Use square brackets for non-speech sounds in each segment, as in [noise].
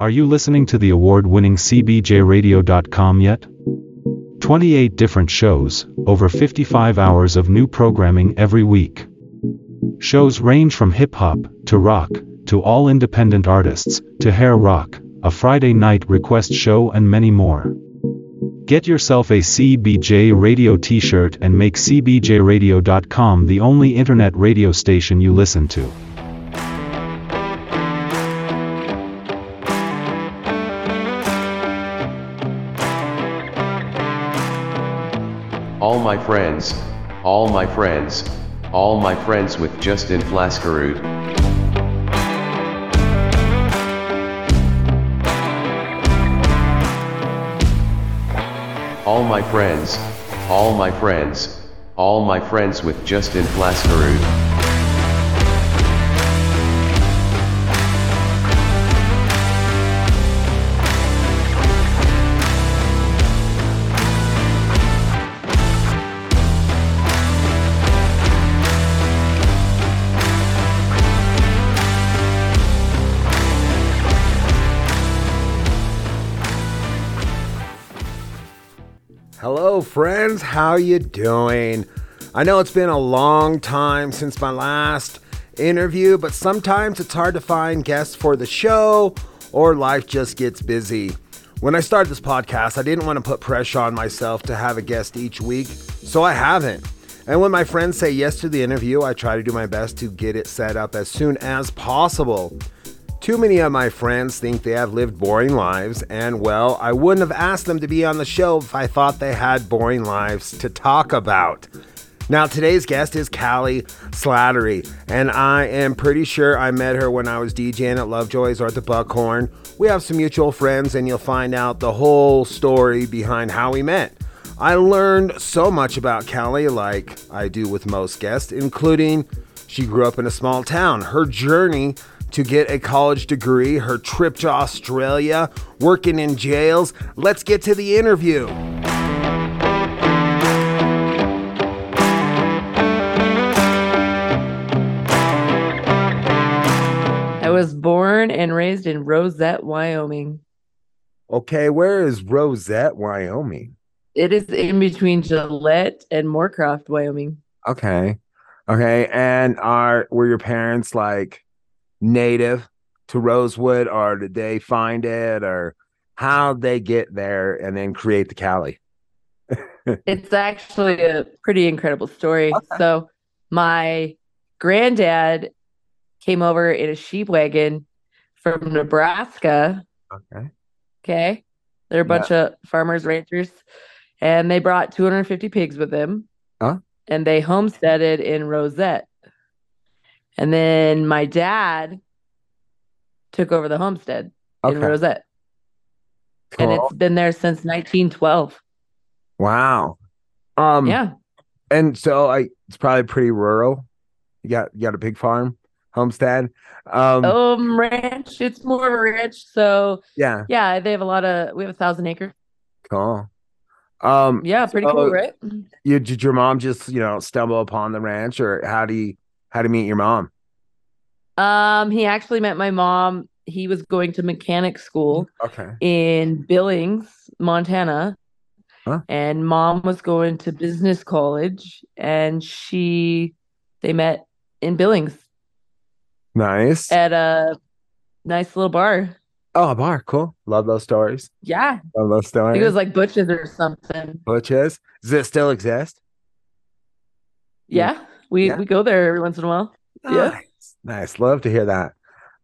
Are you listening to the award winning CBJRadio.com yet? 28 different shows, over 55 hours of new programming every week. Shows range from hip hop, to rock, to all independent artists, to hair rock, a Friday night request show, and many more. Get yourself a CBJ Radio t shirt and make CBJRadio.com the only internet radio station you listen to. All my friends, all my friends, all my friends with Justin Flaskerud. All my friends, all my friends, all my friends with Justin Flaskerud. How you doing? I know it's been a long time since my last interview, but sometimes it's hard to find guests for the show or life just gets busy. When I started this podcast, I didn't want to put pressure on myself to have a guest each week, so I haven't. And when my friends say yes to the interview, I try to do my best to get it set up as soon as possible. Too many of my friends think they have lived boring lives, and well, I wouldn't have asked them to be on the show if I thought they had boring lives to talk about. Now, today's guest is Callie Slattery, and I am pretty sure I met her when I was DJing at Lovejoy's or the Buckhorn. We have some mutual friends, and you'll find out the whole story behind how we met. I learned so much about Callie, like I do with most guests, including she grew up in a small town, her journey to get a college degree, her trip to Australia, working in jails. Let's get to the interview. I was born and raised in Rosette, Wyoming. Okay, where is Rosette, Wyoming? It is in between Gillette and Moorcroft, Wyoming. Okay. Okay, and are were your parents like native to Rosewood or did they find it or how they get there and then create the Callie? [laughs] It's actually a pretty incredible story. So, my granddad came over in a sheep wagon from Nebraska. Okay. Okay. They're a bunch of farmers, ranchers, and they brought 250 pigs with them. Huh? And they homesteaded in Rosette. And then my dad took over the homestead in Okay. Rosette. And it's been there since 1912. Wow. Um yeah. and so I it's probably pretty rural. You got you got a big farm, homestead. Um Um, ranch. It's more of a ranch. So yeah, yeah, they have a lot of. We have a thousand acre. cool. Um Yeah, pretty So- cool, right? you did your mom just, you know, stumble upon the ranch or how do you how you meet your mom? Um, he actually met my mom. He was going to mechanic school Okay. in Billings, Montana. Huh? And mom was going to business college and she they met in Billings Nice. at a nice little bar. Oh, a bar, cool. Love those stories. Yeah. Love those I stories. think it was like Butch's or something. Butches. Does it still exist? Yeah. We Yeah. we go there every once in a while. Yeah. Nice. Nice. Love to hear that.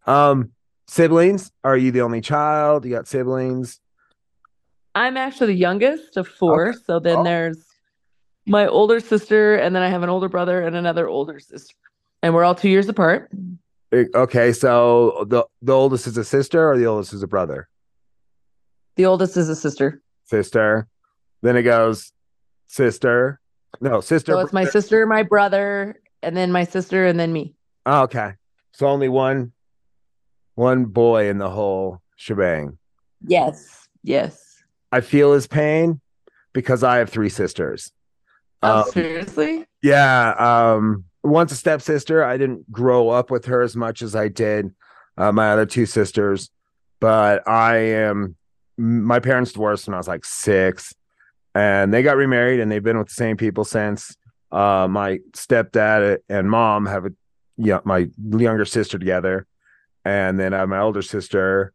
Um, siblings? Are you the only child? You got siblings? I'm actually the youngest of four. So then Oh. there's my older sister, and then I have an older brother and another older sister. And we're all two years apart. Okay, so the the oldest is a sister or the oldest is a brother? The oldest is a sister. Sister. Then it goes sister. No, sister. So it's my brother. sister, my brother, and then my sister, and then me. Oh, okay. So only one one boy in the whole shebang. Yes. Yes. I feel his pain because I have three sisters. Oh, Um, seriously? Yeah, um once a stepsister. I didn't grow up with her as much as I did uh, my other two sisters. but I am. My parents divorced when I was like six, and they got remarried, and they've been with the same people since. Uh, my stepdad and mom have a yeah, my younger sister together, and then I have my older sister,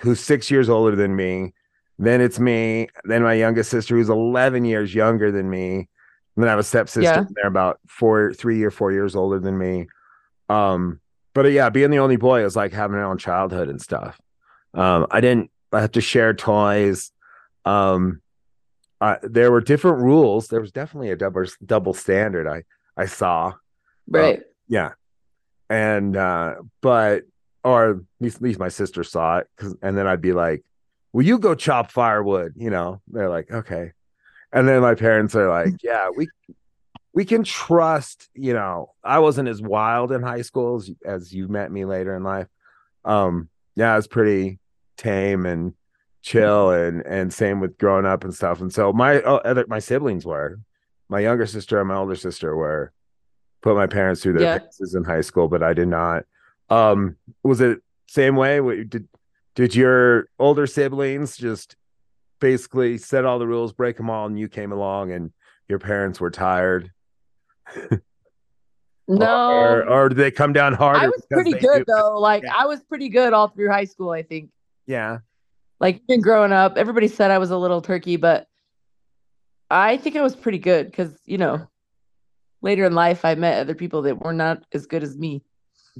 who's six years older than me. Then it's me. Then my youngest sister, who's eleven years younger than me. And then I have a stepsister. Yeah. They're about four, three or four years older than me. Um, but uh, yeah, being the only boy was like having my own childhood and stuff. Um, I didn't I have to share toys. Um, There were different rules. There was definitely a double double standard. I I saw. Right. Yeah. And uh, but or at least, at least my sister saw it, 'cause- and then I'd be like, "Will you go chop firewood?" You know, they're like, "Okay," and then my parents are like, [laughs] "Yeah, we we can trust." You know, I wasn't as wild in high school as, as you met me later in life. Um, yeah, I was pretty tame and chill, and and same with growing up and stuff. And so my oh, other my siblings were, my younger sister and my older sister were put my parents through their Yeah. paces in high school, but I did not. Um, was it same way? What, did did your older siblings just basically set all the rules, break them all, and you came along and your parents were tired, [laughs] No. or or did they come down harder? I was pretty good knew- though. Like Yeah. I was pretty good all through high school, I think. Yeah, Like even growing up, everybody said I was a little turkey, but I think I was pretty good because, you know, later in life I met other people that were not as good as me.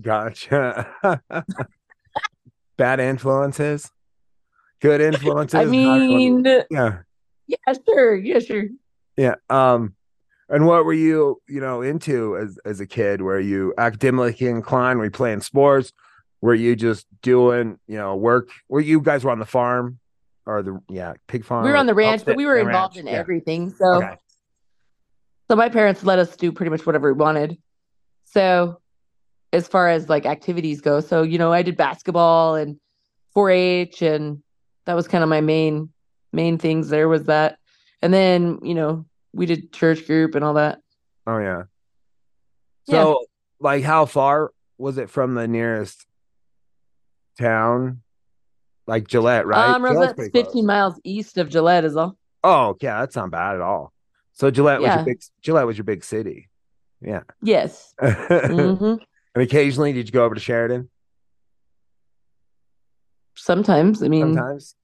gotcha. [laughs] Bad influences, good [laughs] influences. I mean, yeah. yeah, sure. Yeah, sure. Yeah. Um, and what were you, you know, into as as a kid? Were you academically inclined? Were you playing sports? Were you just doing, you know, work? Were you guys were on the farm or the yeah pig farm? We were on the ranch, but we were the involved ranch, in yeah. everything. So Okay. so my parents let us do pretty much whatever we wanted. So as far as like activities go, so you know, I did basketball and 4-H and that was kind of my main main things there was that. And then, you know, we did church group and all that. Oh yeah. Yeah. So, like, how far was it from the nearest town? Like Gillette, right? Um, Gillette's Rosette's 15 close. miles east of Gillette is all. Oh, yeah, that's not bad at all. So Gillette was Yeah. your big Gillette was your big city. Yeah. Yes. [laughs] and hmm occasionally, did you go over to Sheridan? Sometimes. I mean, Sometimes.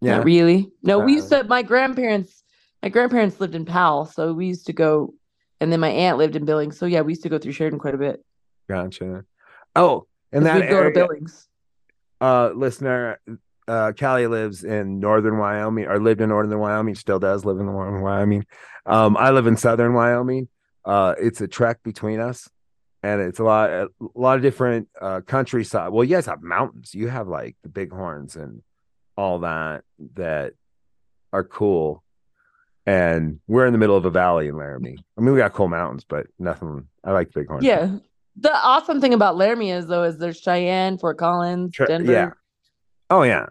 Yeah. not really. No, we Uh, used to, my grandparents, my grandparents lived in Powell. So we used to go, and then my aunt lived in Billings. So yeah, we used to go through Sheridan quite a bit. Gotcha. Oh, and that go to area, Billings. uh, listener, uh, Callie lives in northern Wyoming, or lived in northern Wyoming, still does live in northern Wyoming. Um, I live in southern Wyoming. Uh, it's a trek between us, and it's a lot, a lot of different uh countryside. Well, you guys have mountains. You have like the bighorns and all that that are cool. And we're in the middle of a valley in Laramie. I mean, we got cool mountains, but nothing. I like the bighorns. Yeah. The awesome thing about Laramie is though is there's Cheyenne, Fort Collins, Sure, Denver. yeah. Oh yeah.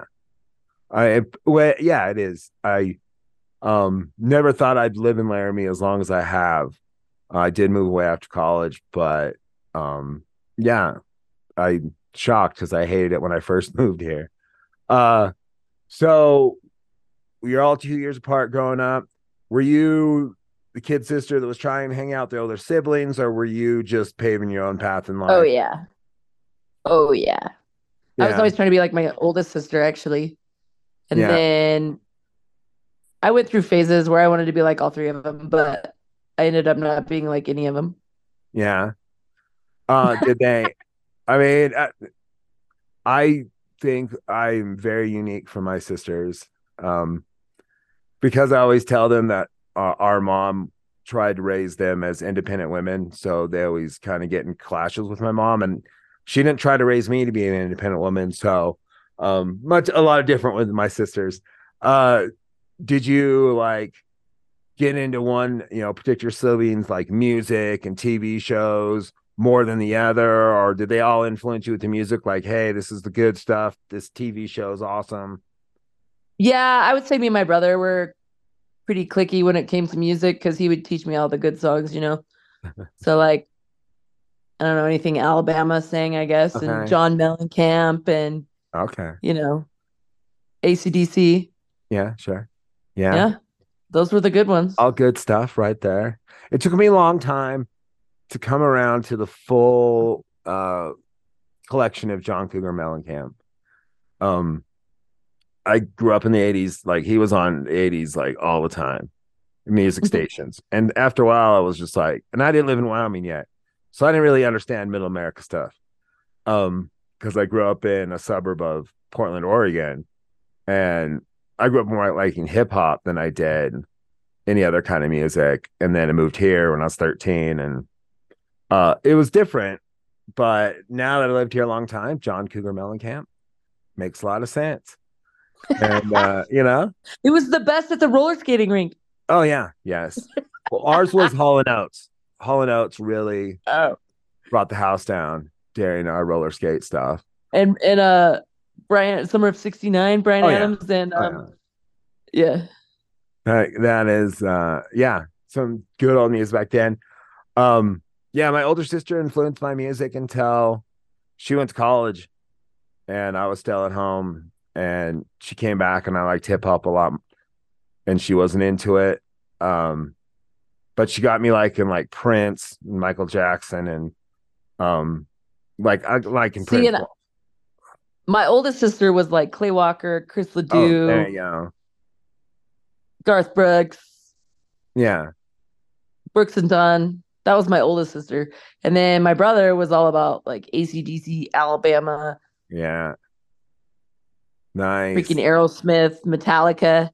I well, yeah, it is. I um never thought I'd live in Laramie as long as I have. I did move away after college, but um yeah, I shocked because I hated it when I first [laughs] moved here. Uh so you're all two years apart growing up. Were you the kid sister that was trying to hang out with the older siblings, or were you just paving your own path in life? Oh yeah. Oh yeah. I was always trying to be like my oldest sister actually. And Yeah. then I went through phases where I wanted to be like all three of them, but I ended up not being like any of them. Yeah. Uh, did they? [laughs] I mean, I, I think I'm very unique from my sisters, um, because I always tell them that uh, our mom tried to raise them as independent women, so they always kind of get in clashes with my mom, and she didn't try to raise me to be an independent woman. So, um, much a lot of different with my sisters. Uh, did you like? get into one, you know, particular siblings like music and TV shows more than the other, or did they all influence you with the music? Like, hey, this is the good stuff. This TV show is awesome. Yeah, I would say me and my brother were pretty clicky when it came to music because he would teach me all the good songs, you know. [laughs] so like I don't know anything Alabama sang, I guess, Okay. and John Mellencamp and Okay. you know, ACDC. Yeah, sure. Yeah. Yeah. Those were the good ones. All good stuff right there. It took me a long time to come around to the full uh collection of John Cougar Mellencamp. Um I grew up in the 80s, like he was on the 80s like all the time, music stations. And after a while, I was just like, and I didn't live in Wyoming yet. So I didn't really understand middle America stuff. Um, because I grew up in a suburb of Portland, Oregon. And I grew up more liking hip hop than I did any other kind of music. And then I moved here when I was 13 and uh it was different. But now that I lived here a long time, John Cougar Mellencamp makes a lot of sense. And uh, you know, [laughs] It was the best at the roller skating rink. oh yeah, yes. Well, ours was Hall and Oates. Hall and Oates really Oh. brought the house down during our roller skate stuff. And and uh Bryan Summer of sixty nine, Bryan Oh, yeah. Adams and Oh, um yeah. That that is uh yeah, some good old music back then. Um yeah, my older sister influenced my music until she went to college and I was still at home and she came back and I liked hip hop a lot and she wasn't into it. Um but she got me liking like Prince, and Michael Jackson and um like I like in See, Prince. My oldest sister was like Clay Walker, Chris oh, LeDoux, there you go. Garth Brooks, Yeah. Brooks and Dunn. That was my oldest sister. And then my brother was all about like ACDC, Alabama, Yeah. Nice. freaking Aerosmith, Metallica.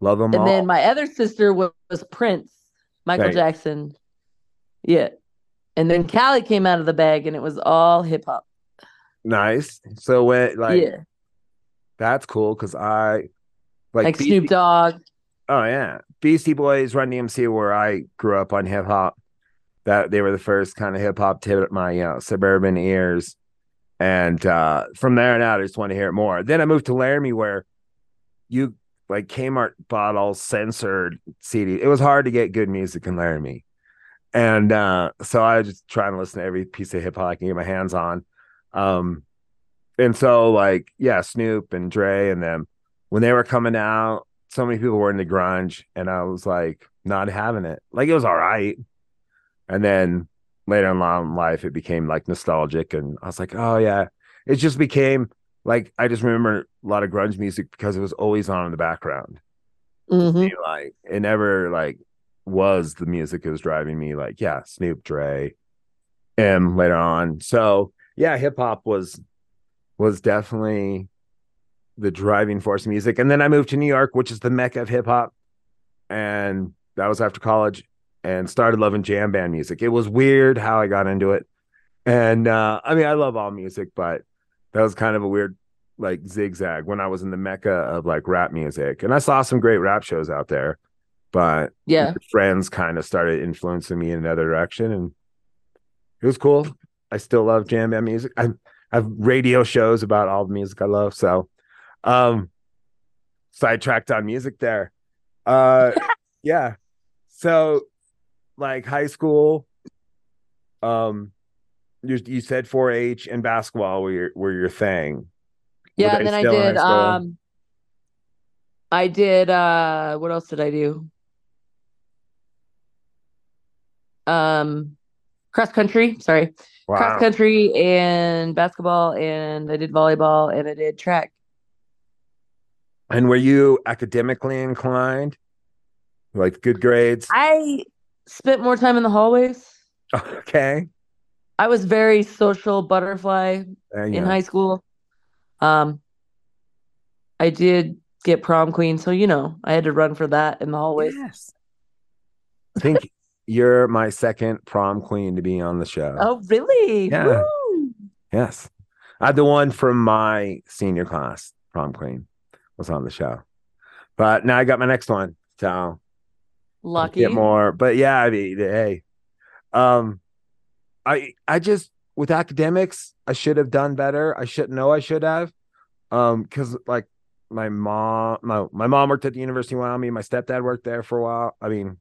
Love them all. And all. then my other sister was, was Prince, Michael. Jackson. Yeah. And then Callie came out of the bag and it was all hip hop. nice. So when like yeah. that's cool because I like, Like, Snoop Dogg. Oh yeah, Beastie Boys, Run DMC, where I grew up on hip hop. That they were the first kind of hip hop to hit my uh, suburban ears, and uh, from there on out, I just want to hear it more. Then I moved to Laramie, where you like Kmart bought all censored CD. It was hard to get good music in Laramie, and uh, so I was just trying to listen to every piece of hip hop I can get my hands on. Um, and so like yeah, Snoop and Dre and them when they were coming out so many people were into grunge and I was like not having it. Like it was all right. And then later in life it became like nostalgic and I was like, oh yeah. It just became like I just remember a lot of grunge music because it was always on in the background. Mhm. Like it never like was the music that was driving me like, yeah, Snoop Dre and later on. So yeah, hip hop was was definitely the driving force of music. And then I moved to New York, which is the mecca of hip hop. And that was after college and started loving jam band music. It was weird how I got into it. And uh, I mean, I love all music, but that was kind of a weird like zigzag when I was in the mecca of like rap music. And I saw some great rap shows out there, but Yeah. friends kind of started influencing me in another direction. And it was cool. I still love jam band music. I, I have radio shows about all the music I love. So um sidetracked on music there. Uh [laughs] yeah. So like high school, um you you said 4-H and basketball were your were your thing. Yeah, and then I did um I did uh what else did I do? Um cross country, sorry. Cross country and basketball and I did volleyball and I did track. And were you academically inclined? Like good grades? I spent more time in the hallways. [laughs] Okay. I was very social butterfly in yeah. high school. Um I did get prom queen, so you know, I had to run for that in the hallways. Yes. I think you're my second prom queen to be on the show. Oh, really? Yeah. Woo! Yes. I had the one from my senior class, prom queen, was on the show. But now I got my next one. So Lucky. get more. But yeah, I mean, hey. Um I I just with academics, I should have done better. I shouldn't know I should have. Um, because like my mom, my my mom worked at the University of Wyoming. My stepdad worked there for a while. I mean,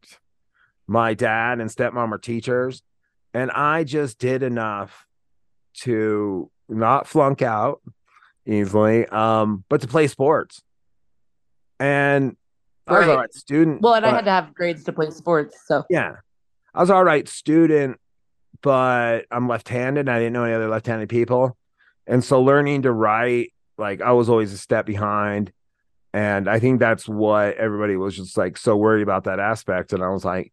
my dad and stepmom are teachers, and I just did enough to not flunk out easily, um, but to play sports. And I was Right. all right student. Well, and I had to have grades to play sports. So yeah. I was all right student, but I'm left-handed. And I didn't know any other left-handed people. And so learning to write, like I was always a step behind. And I think that's what everybody was just like so worried about that aspect. And I was like,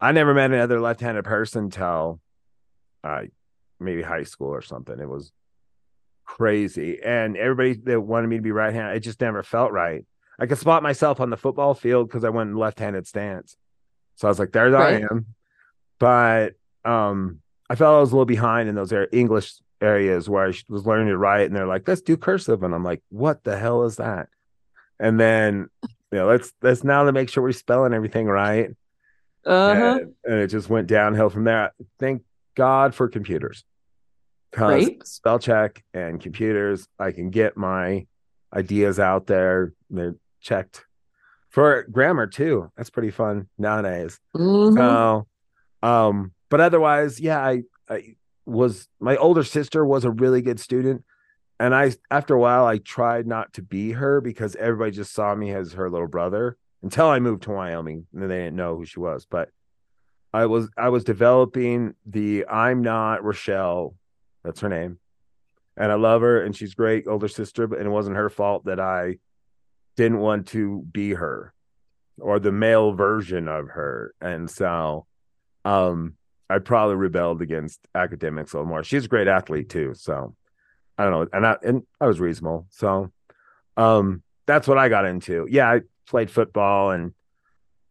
I never met another left-handed person till uh maybe high school or something. It was crazy. And everybody that wanted me to be right-handed, it just never felt right. I could spot myself on the football field because I went in left-handed stance. So I was like, there Right. I am. But um I felt I was a little behind in those English areas where I was learning to write, and they're like, let's do cursive. And I'm like, what the hell is that? And then you know, let's let's now to make sure we're spelling everything right. uh-huh. And, and it just went downhill from there. Thank God for computers. Because Right. spell check and computers, I can get my ideas out there. They're checked for grammar too. That's pretty fun nowadays. Mhm. So, um, but otherwise, yeah, I, I was my older sister was a really good student, and I after a while I tried not to be her because everybody just saw me as her little brother until I moved to Wyoming and then they didn't know who she was. But I was I was developing the I'm not Rochelle, that's her name, and I love her and she's great older sister, but and it wasn't her fault that I didn't want to be her or the male version of her. And so um I probably rebelled against academics a little more. She's a great athlete too. So I don't know. And I and I was reasonable. So um that's what I got into. Yeah, I played football and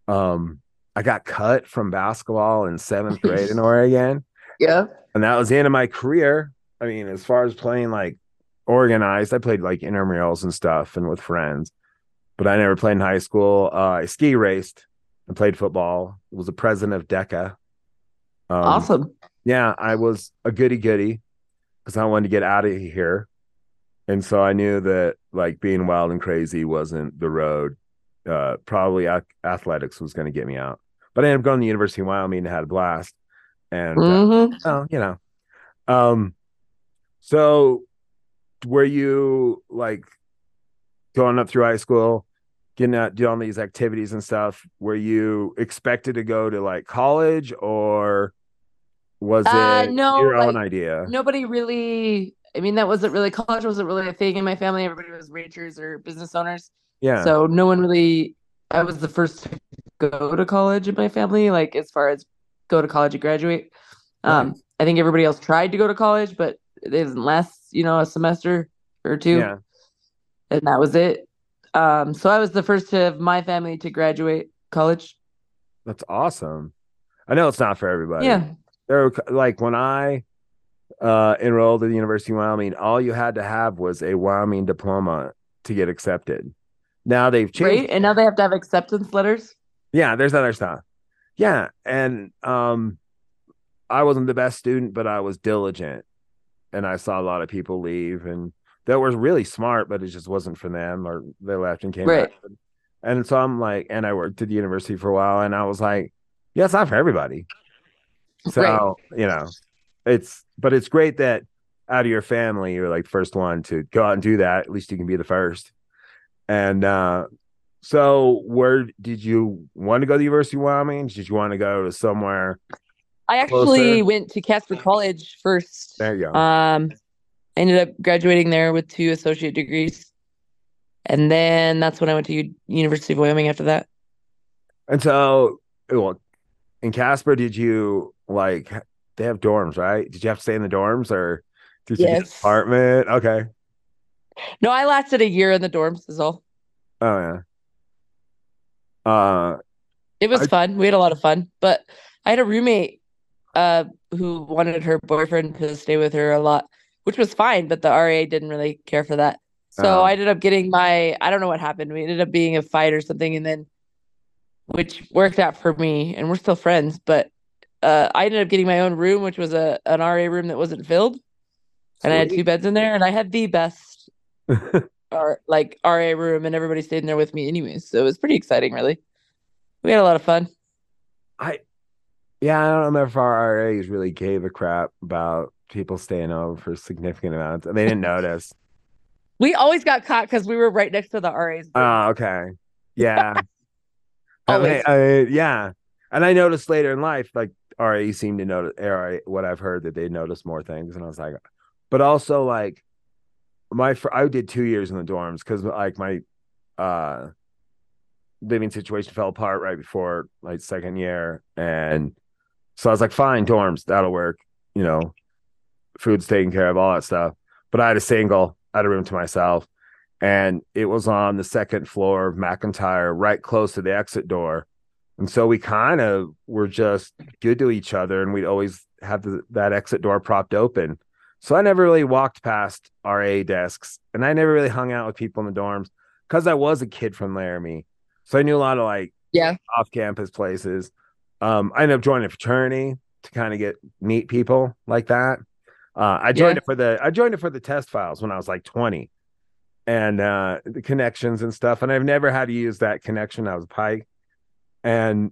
um I got cut from basketball in seventh grade in [laughs] Oregon Yeah. and that was the end of my career. I mean, as far as playing like organized, I played like intramurals and stuff and with friends, but I never played in high school. Uh, I ski raced and played football. Was a president of DECA. Um, awesome. Yeah, I was a goody goody because I wanted to get out of here, and so I knew that like being wild and crazy wasn't the road. Uh, probably ac- athletics was going to get me out, but I ended up going to the University of Wyoming and had a blast. And uh, Mhm. Oh, you know. Um so were you like going up through high school, getting out doing all these activities and stuff? Were you expected to go to like college or was Uh, it no, your own idea? Nobody really. I mean, that wasn't really college. wasn't really a thing in my family. Everybody was ranchers or business owners. Yeah. So no one really. I was the first to go to college in my family, like as far as go to college and graduate. Um, I think everybody else tried to go to college, but it didn't last, you know, a semester or two, yeah. and that was it. Um, so I was the first of my family to graduate college. That's awesome. I know it's not for everybody. Yeah, there like when I uh enrolled at the University of Wyoming, all you had to have was a Wyoming diploma to get accepted. Now they've changed. right. And now they have to have acceptance letters. Yeah, there's other stuff. Yeah, and um I wasn't the best student, but I was diligent. And I saw a lot of people leave and that were really smart, but it just wasn't for them or they left and came Right. back. And so I'm like, and I worked at the university for a while and I was like, yeah, it's not for everybody. So, Right. you know, it's but it's great that out of your family, you're like the first one to go out and do that. At least you can be the first. And uh so where did you want to go to the University of Wyoming? Did you want to go to somewhere? I actually Closer. went to Casper College first. There you go. Um, ended up graduating there with two associate degrees, and then that's when I went to U- University of Wyoming after that. and so well in Casper, did you like they have dorms, right? Did you have to stay in the dorms or did you get an Yes. apartment? Okay. No, I lasted a year in the dorms. Is all. Oh yeah. Uh It was I- fun. We had a lot of fun, but I had a roommate uh who wanted her boyfriend to stay with her a lot, which was fine, but the RA didn't really care for that. So Oh. I ended up getting my I don't know what happened. We ended up being a fight or something and then which worked out for me and we're still friends, but uh I ended up getting my own room, which was a an RA room that wasn't filled. And I had two beds in there and I had the best [laughs] R like RA room and everybody stayed in there with me anyways. So it was pretty exciting, really. We had a lot of fun. I yeah, I don't remember if our RAs really gave a crap about people staying over for significant amounts. And they didn't notice. [laughs] We always got caught because we were right next to the RAs. Oh, okay. Yeah. [laughs] I Always. I- yeah. And I noticed later in life, like RA seemed to notice, or what I've heard that they noticed more things. And I was like, but also like my, fr- I did two years in the dorms because like my uh living situation fell apart right before like second year. And so I was like, fine, dorms, that'll work. You know, food's taken care of, all that stuff. But I had a single, I had a room to myself and it was on the second floor of McIntyre, right close to the exit door. And so we kind of were just good to each other, and we'd always have the, that exit door propped open. So I never really walked past RA desks, and I never really hung out with people in the dorms because I was a kid from Laramie. So I knew a lot of like Yeah. off campus places. Um, I ended up joining a fraternity to kind of get meet people like that. Uh, I joined Yeah. it for the I joined it for the test files when I was like 20 and uh the connections and stuff. And I've never had to use that connection. I was pike. And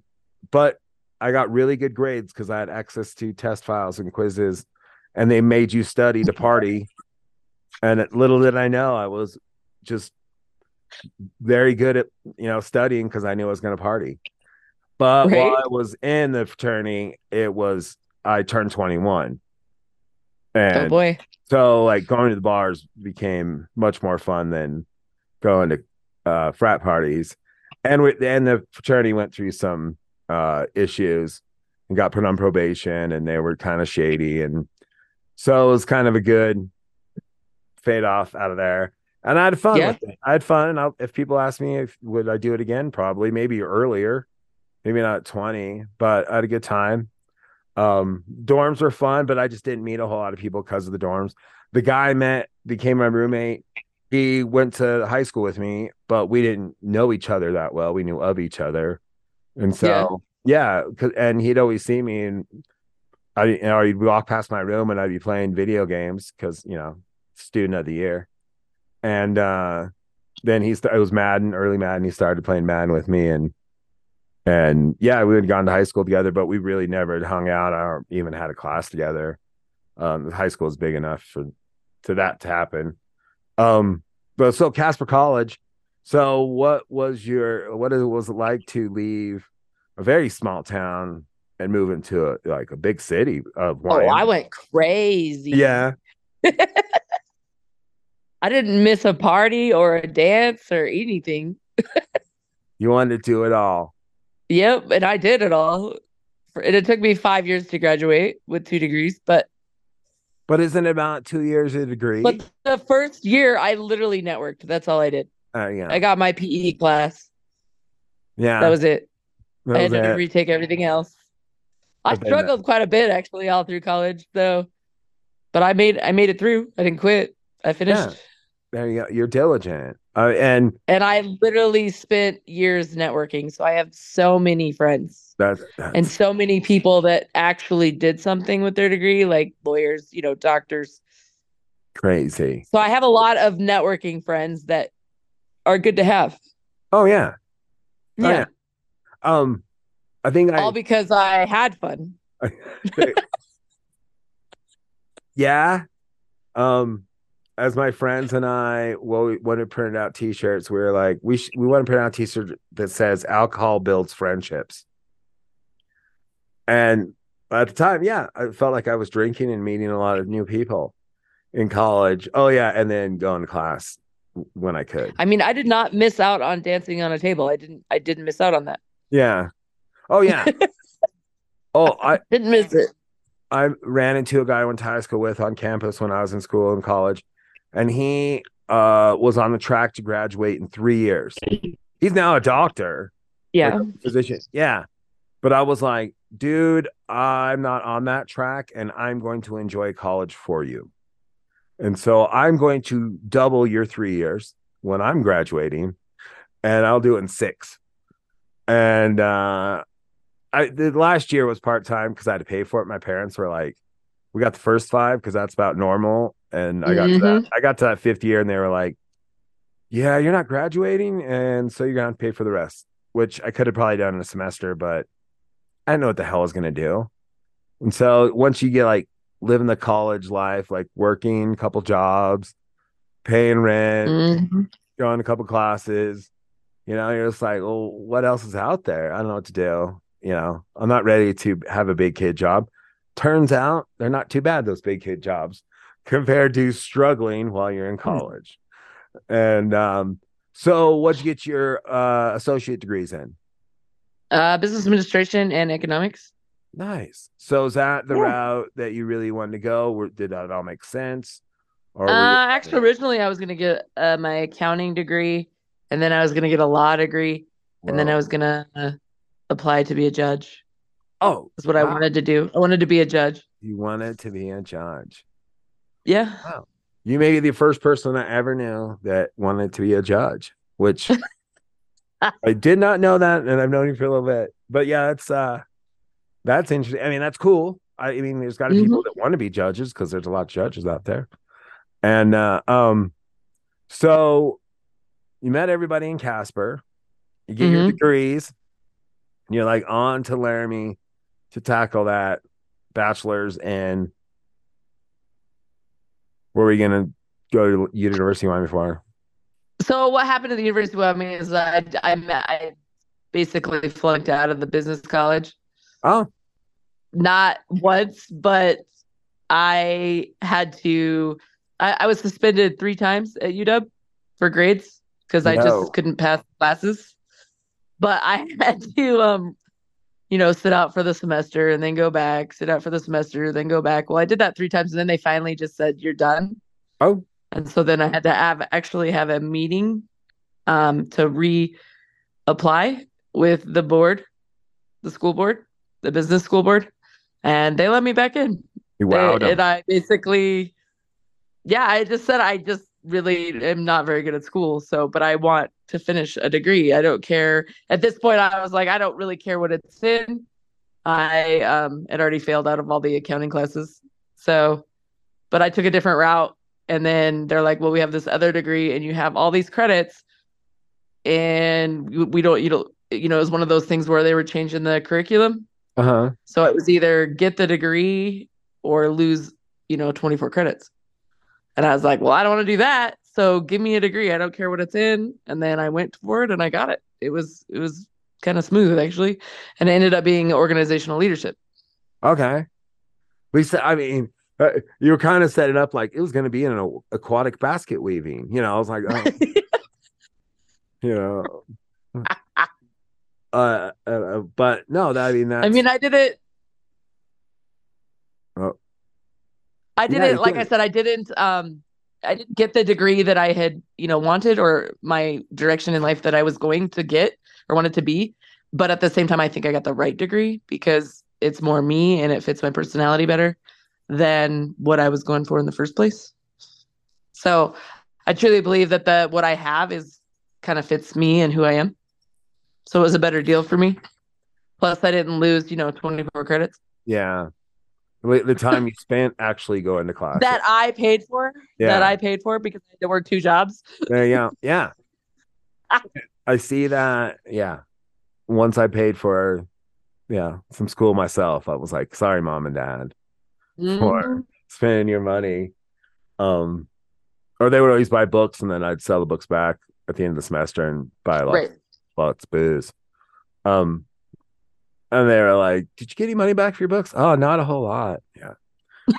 but I got really good grades because I had access to test files and quizzes, and they made you study to party. And little did I know I was just very good at you know studying because I knew I was going to party. But while I was in the fraternity, it was I turned 21. And oh boy. so like going to the bars became much more fun than going to uh frat parties. And we and the fraternity went through some uh issues and got put on probation and they were kind of shady and so it was kind of a good fade off out of there. And I had fun Yeah. with it. I had fun. And I'll, if people ask me if would I do it again, probably maybe earlier, maybe not 20, but I had a good time. Um, dorms were fun, but I just didn't meet a whole lot of people because of the dorms. The guy I met became my roommate. He went to high school with me, but we didn't know each other that well. We knew of each other, and so yeah, 'cause- and he'd always see me, and I, you know, he'd walk past my room, and I'd be playing video games because you know, student of the year, and uh, then he st- it was Madden, early Madden. He started playing Madden with me, and and yeah, we had gone to high school together, but we really never had hung out or even had a class together. Um, high school is big enough for to that to happen. Um, but so Casper College. So what was your what it was it like to leave a very small town and move into a like a big city of Oh, I went crazy. Yeah. [laughs] I didn't miss a party or a dance or anything. You wanted to do it all. Yep, and I did it all. And it took me five years to graduate with two degrees, but But isn't it about two years a degree? but the first year I literally networked. That's all I did. uh, yeah. I got my PE class. yeah. That was it. that I had to retake everything else. I But struggled quite a bit actually all through college, though. But I made I made it through. I didn't quit. I finished. There you go. You're diligent. Uh, and And I literally spent years networking. So I have so many friends that's, that's and so many people that actually did something with their degree, like lawyers, you know, doctors. crazy. So I have a lot of networking friends that are good to have. Oh yeah. Oh, Yeah. Um, I think I All because I had fun. [laughs] yeah. Um, as my friends and I, well, we wanted to print out T-shirts. We were like, we sh- we want to print out a T-shirt that says "Alcohol builds friendships." And at the time, yeah, I felt like I was drinking and meeting a lot of new people in college. Oh yeah, and then going to class when I could. I mean, I did not miss out on dancing on a table. I didn't I didn't miss out on that. Yeah. Oh yeah. [laughs] oh, I Didn't miss it. I ran into a guy I went to high school with on campus when I was in school and college, and he uh was on the track to graduate in three years. He's now a doctor, Yeah. like a physician. Yeah. But I was like, dude, I'm not on that track and I'm going to enjoy college for you. And so I'm going to double your three years when I'm graduating, and I'll do it in six. And uh I the last year was part time because I had to pay for it. My parents were like, "We got the first five because that's about normal." And I got to that, I got to that fifth year, and they were like, "Yeah, you're not graduating, and so you're gonna have to pay for the rest." Which I could have probably done in a semester, but I didn't know what the hell I was gonna do. And so once you get like living the college life, like working a couple jobs, paying rent, Mhm. going a couple classes. You know, you're just like, well, what else is out there? I don't know what to do. You know, I'm not ready to have a big kid job. Turns out they're not too bad, those big kid jobs, [laughs] compared to struggling while you're in college. And um, so what'd you get your uh, associate degrees in? Uh, business administration and economics. Nice. So is that the Yeah. route that you really wanted to go? Or did that all make sense? Or Uh, you- actually, originally I was gonna get uh, my accounting degree, and then I was gonna get a law degree, and then I was gonna uh, apply to be a judge. Oh, That's what I wanted to do. I wanted to be a judge. You wanted to be a judge. Yeah. Wow. You may be the first person I ever knew that wanted to be a judge, which [laughs] I did not know that, and I've known you for a little bit. But yeah, that's uh that's interesting. I mean, that's cool. I, I mean, there's got to be people that want to be judges because there's a lot of judges out there. And uh um so you met everybody in Casper, you get your Mhm. degrees, and you're like on to Laramie to tackle that bachelor's and where were you gonna go to University of Miami for? So what happened at the University of Wyoming is I I, met, I basically flunked out of the business college. Oh, Not once, but I had to. I, I was suspended three times at UW for grades because I just couldn't pass classes. But I [laughs] had to, um, you know, sit out for the semester and then go back, sit out for the semester, then go back. Well, I did that three times, and then they finally just said, "You're done." oh, And so then I had to have actually have a meeting um, to reapply with the board, the school board, the business school board, and they let me back in. you They- wowed 'em. and I basically, yeah, I just said I just really am not very good at school. So, but I want to finish a degree. I don't care. At this point, I was like, I don't really care what it's in. I um had already failed out of all the accounting classes. So, but I took a different route. And then they're like, well, we have this other degree and you have all these credits. And we- don't, you don't, you know, it was one of those things where they were changing the curriculum. Uh-huh. So it was either get the degree or lose, you know, 24 credits. And I was like, well, I don't want to do that. So give me a degree. I don't care what it's in. And then I went for it and I got it. It was it was kind of smooth actually. And it ended up being organizational leadership. Okay. We said, I mean, uh, you were kind of setting up like it was going to be in an aquatic basket weaving. You know, I was like, oh, [laughs] you know, uh, uh, uh, but no, that I mean, that's, I mean, I did it. Oh. I did Yeah, it like did I said, I didn't um I didn't get the degree that I had, you know, wanted or my direction in life that I was going to get or wanted to be. But at the same time, I think I got the right degree because it's more me and it fits my personality better than what I was going for in the first place. So I truly believe that the what I have is kind of fits me and who I am. So it was a better deal for me. Plus I didn't lose, you know, 24 credits yeah, the the time you spent actually going to class. that I paid for. yeah, That I paid for because I had to work two jobs. there you go. [laughs] Yeah, I see that. Yeah, once I paid for, yeah, some school myself. I was like, sorry, mom and dad. For- Mhm. spending your money. Um, or they would always buy books and then I'd sell the books back at the end of the semester and buy lots, Right. lots of booze. Um, and they were like, "Did you get any money back for your books?" Oh, not a whole lot. Yeah. [laughs]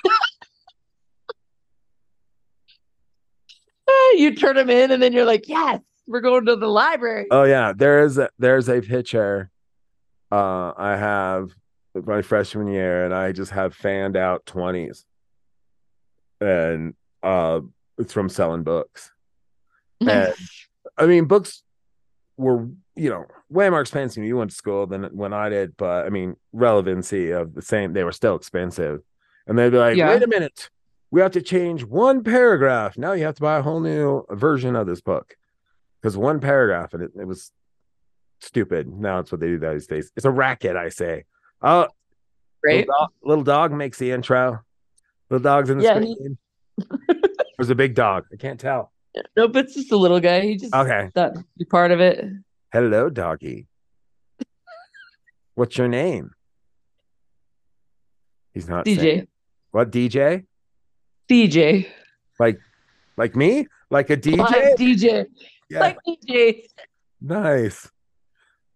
You turn them in and then you're like, yes, we're going to the library. Oh yeah. There's a, there's a picture. Uh, I have my freshman year, and I just have fanned out twenties, and uh, it's from selling books. [laughs] and- I mean, books were, you know, way more expensive when you went to school than when I did, but I mean, relevancy of the same, they were still expensive. And they'd be like, Yeah. wait a minute, we have to change one paragraph. Now you have to buy a whole new version of this book because one paragraph and it, it was stupid. Now it's what they do these days. It's a racket, I say. Oh, right? little, dog, little dog makes the intro. Little dog's in the Yeah, he- screen. There's a big dog. I can't tell. [laughs] Nope, it's just a little guy. He just Okay. be part of it. Hello, doggy. What's your name? He's not saying. DJ. What DJ? DJ. Like like me? Like a DJ? Like DJ. yeah. Like DJ. nice.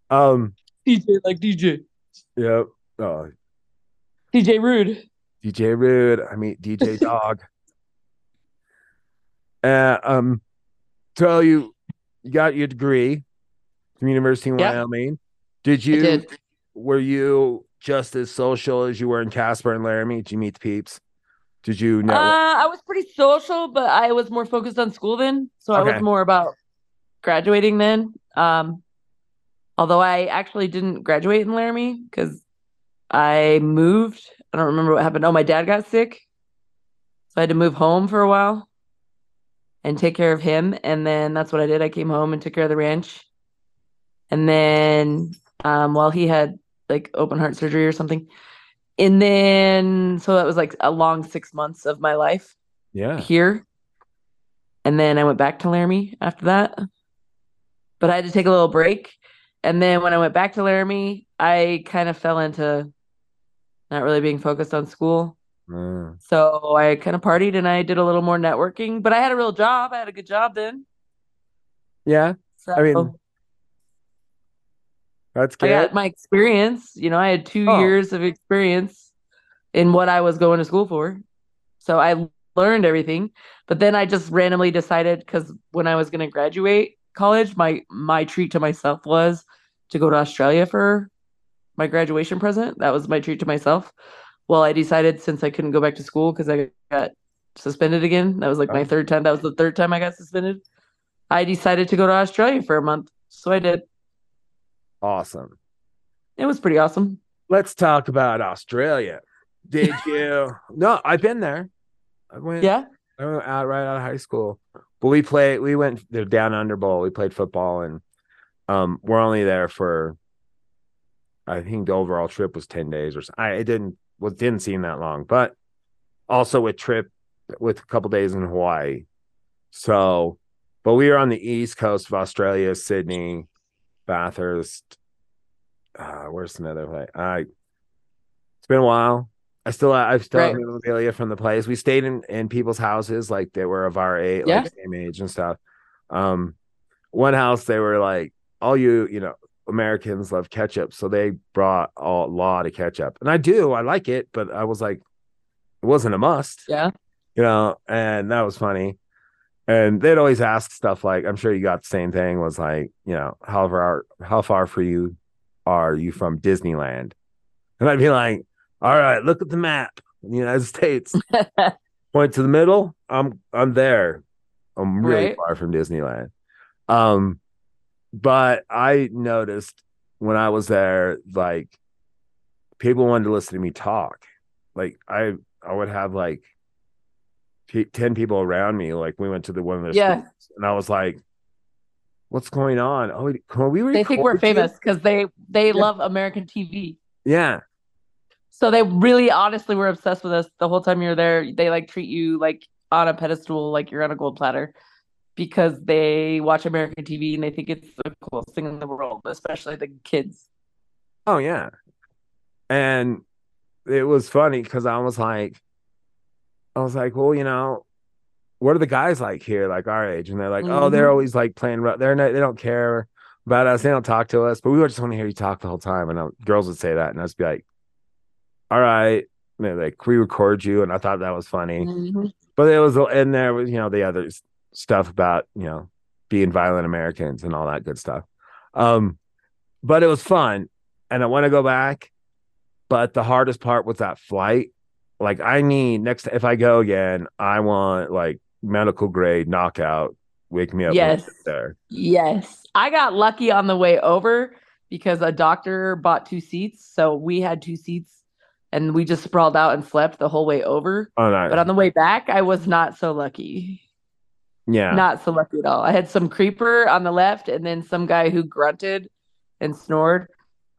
Um, DJ like DJ. yep. Oh, DJ Rude. DJ Rude. I mean DJ [laughs] Dog. uh, um, so you you got your degree from University of Yeah. Wyoming. Did you? did. Were you just as social as you were in Casper and Laramie? Did you meet the peeps? Did you know? Uh, I was pretty social, but I was more focused on school then. So I was more about graduating then. Um, although I actually didn't graduate in Laramie because I moved. I don't remember what happened. Oh, my dad got sick. So I had to move home for a while and take care of him. And then that's what I did. I came home and took care of the ranch. And then um, while he had like open heart surgery or something. And then, so that was like a long six months of my life yeah. here. And then I went back to Laramie after that. But I had to take a little break. And then when I went back to Laramie, I kind of fell into not really being focused on school. Mm. So I kind of partied and I did a little more networking, but I had a real job. I had a good job then. Yeah, So I mean, that's I good. got my experience. You know, I had two Oh. years of experience in what I was going to school for. So I learned everything. But then I just randomly decided because when I was going to graduate college, my my treat to myself was to go to Australia for my graduation present. That was my treat to myself. Well, I decided since I couldn't go back to school because I got suspended again. That was like my Oh. third time. That was the third time I got suspended. I decided to go to Australia for a month. So I did. Awesome. It was pretty awesome. Let's talk about Australia. Did [laughs] you? no, I've been there. I went. Yeah. I went out right out of high school. But we played. We went the down under bowl. We played football, and um, we're only there for. I think the overall trip was ten days or something. I it didn't was didn't seem that long, but also a trip with a couple days in Hawaii. So, but we were on the east coast of Australia, Sydney, Bathurst. Uh, where's another other place? I. It's been a while. I still I still have Right. memorabilia from the place. We stayed in in people's houses like they were of our age, Yeah. like same age and stuff. Um, one house they were like, all you you know Americans love ketchup, so they brought a lot of ketchup, and I do I like it, but I was like, it wasn't a must, Yeah. you know, and that was funny. And they'd always ask stuff like, I'm sure you got the same thing. Was like, you know, how far how far for you are you from Disneyland? And I'd be like, all right, look at the map in the United States. [laughs] Point to the middle. I'm I'm there. I'm really Right. far from Disneyland. Um, but I noticed when I was there, like people wanted to listen to me talk. Like I I would have like p- ten people around me. Like we went to the one of the Yeah. and I was like, "What's going on? Oh, can we? Were they think we're famous because they they Yeah. love American TV. Yeah, So they really honestly were obsessed with us the whole time you're there. They like treat you like on a pedestal, like you're on a gold platter, because they watch American TV and they think it's the coolest thing in the world, especially the kids. Oh yeah. And it was funny because I was like, I was like, well, you know, what are the guys like here, like our age? And they're like, oh, they're Mhm. always like playing. They're not, they don't care about us. They don't talk to us. But we would just want to hear you talk the whole time. And uh, girls would say that, and I'd just be like, all right, and like, we record you, and I thought that was funny. Mhm. But it was, and there was, you know, the other stuff about, you know, being violent Americans and all that good stuff. Um, but it was fun, and I want to go back. But the hardest part was that flight. Like, I need next if I go again, I want like medical grade knockout. Wake me up. Yes. there. Yes. I got lucky on the way over because a doctor bought two seats. So we had two seats and we just sprawled out and slept the whole way over. Oh, no. But on the way back, I was not so lucky. yeah. Not so lucky at all. I had some creeper on the left and then some guy who grunted and snored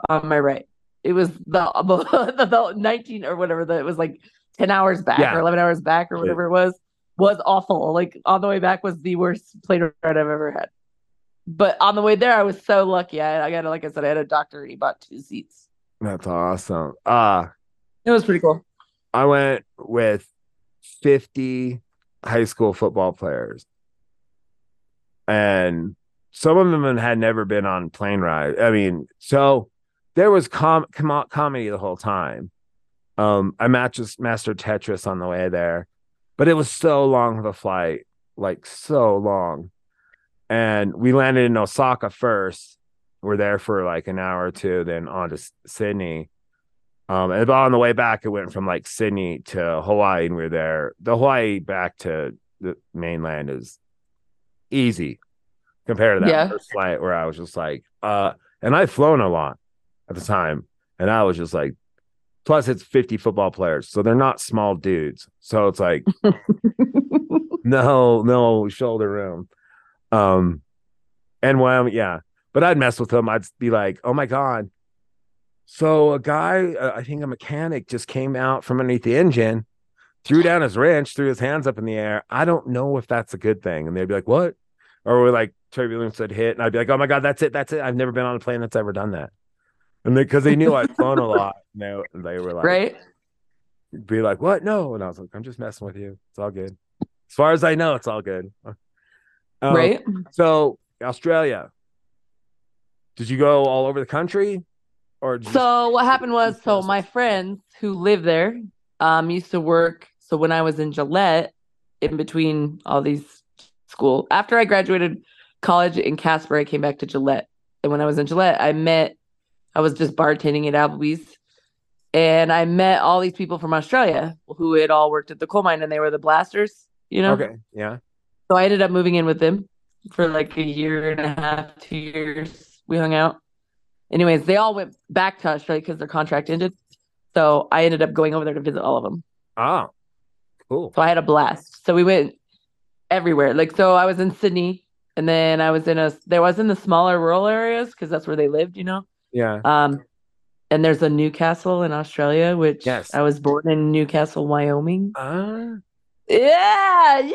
on my right. It was [laughs] the, the, the 19 or whatever, that it was like 10 hours back Yeah. or 11 hours back or whatever it was, was awful. Like on the way back was the worst plane ride I've ever had. But on the way there, I was so lucky. I, I got, like I said, I had a doctor and he bought two seats. That's awesome. Uh It was pretty cool. I went with 50 high school football players. And some of them had never been on plane ride. I mean, so there was com-, com- comedy the whole time. Um, I matched master Tetris on the way there, but it was so long of a flight, like so long. And we landed in Osaka first. We're there for like an hour or two, then on to Sydney. Um, and on the way back, it went from like Sydney to Hawaii, and we are there. The Hawaii back to the mainland is easy compared to that Yeah. first flight where I was just like, uh, and I've flown a lot at the time, and I was just like, plus it's 50 football players, so they're not small dudes. So it's like, [laughs] no, no shoulder room. Um, and when, yeah, but I'd mess with them. I'd be like, oh my God. So a guy, uh, I think a mechanic just came out from underneath the engine, threw down his wrench, threw his hands up in the air. I don't know if that's a good thing. And they'd be like, what? Or we're like, turbulence had hit. And I'd be like, oh my God, that's it. That's it. I've never been on a plane that's ever done that. And because they, knew I'd [laughs] flown a lot, and they were like, right? be like, what? No. And I was like, I'm just messing with you. It's all good. As far as I know, it's all good. [laughs] Um, right. So, Australia. Did you go all over the country? Or just, So what happened was, so my friends who live there, um, used to work. So when I was in Gillette, in between all these school, after I graduated college in Casper, I came back to Gillette. And when I was in Gillette, I met, I was just bartending at Applebee's, and I met all these people from Australia who had all worked at the coal mine, and they were the blasters, you know. okay. Yeah. So I ended up moving in with them for like a year and a half, two years. We hung out. Anyways, they all went back to Australia because their contract ended. So I ended up going over there to visit all of them. Oh, cool. So I had a blast. So we went everywhere. Like so I was in Sydney and then I was in a there was in the smaller rural areas because that's where they lived, you know. Yeah. Um and there's a Newcastle in Australia, which Yes. I was born in Newcastle, Wyoming. Uh, Yeah, yeah.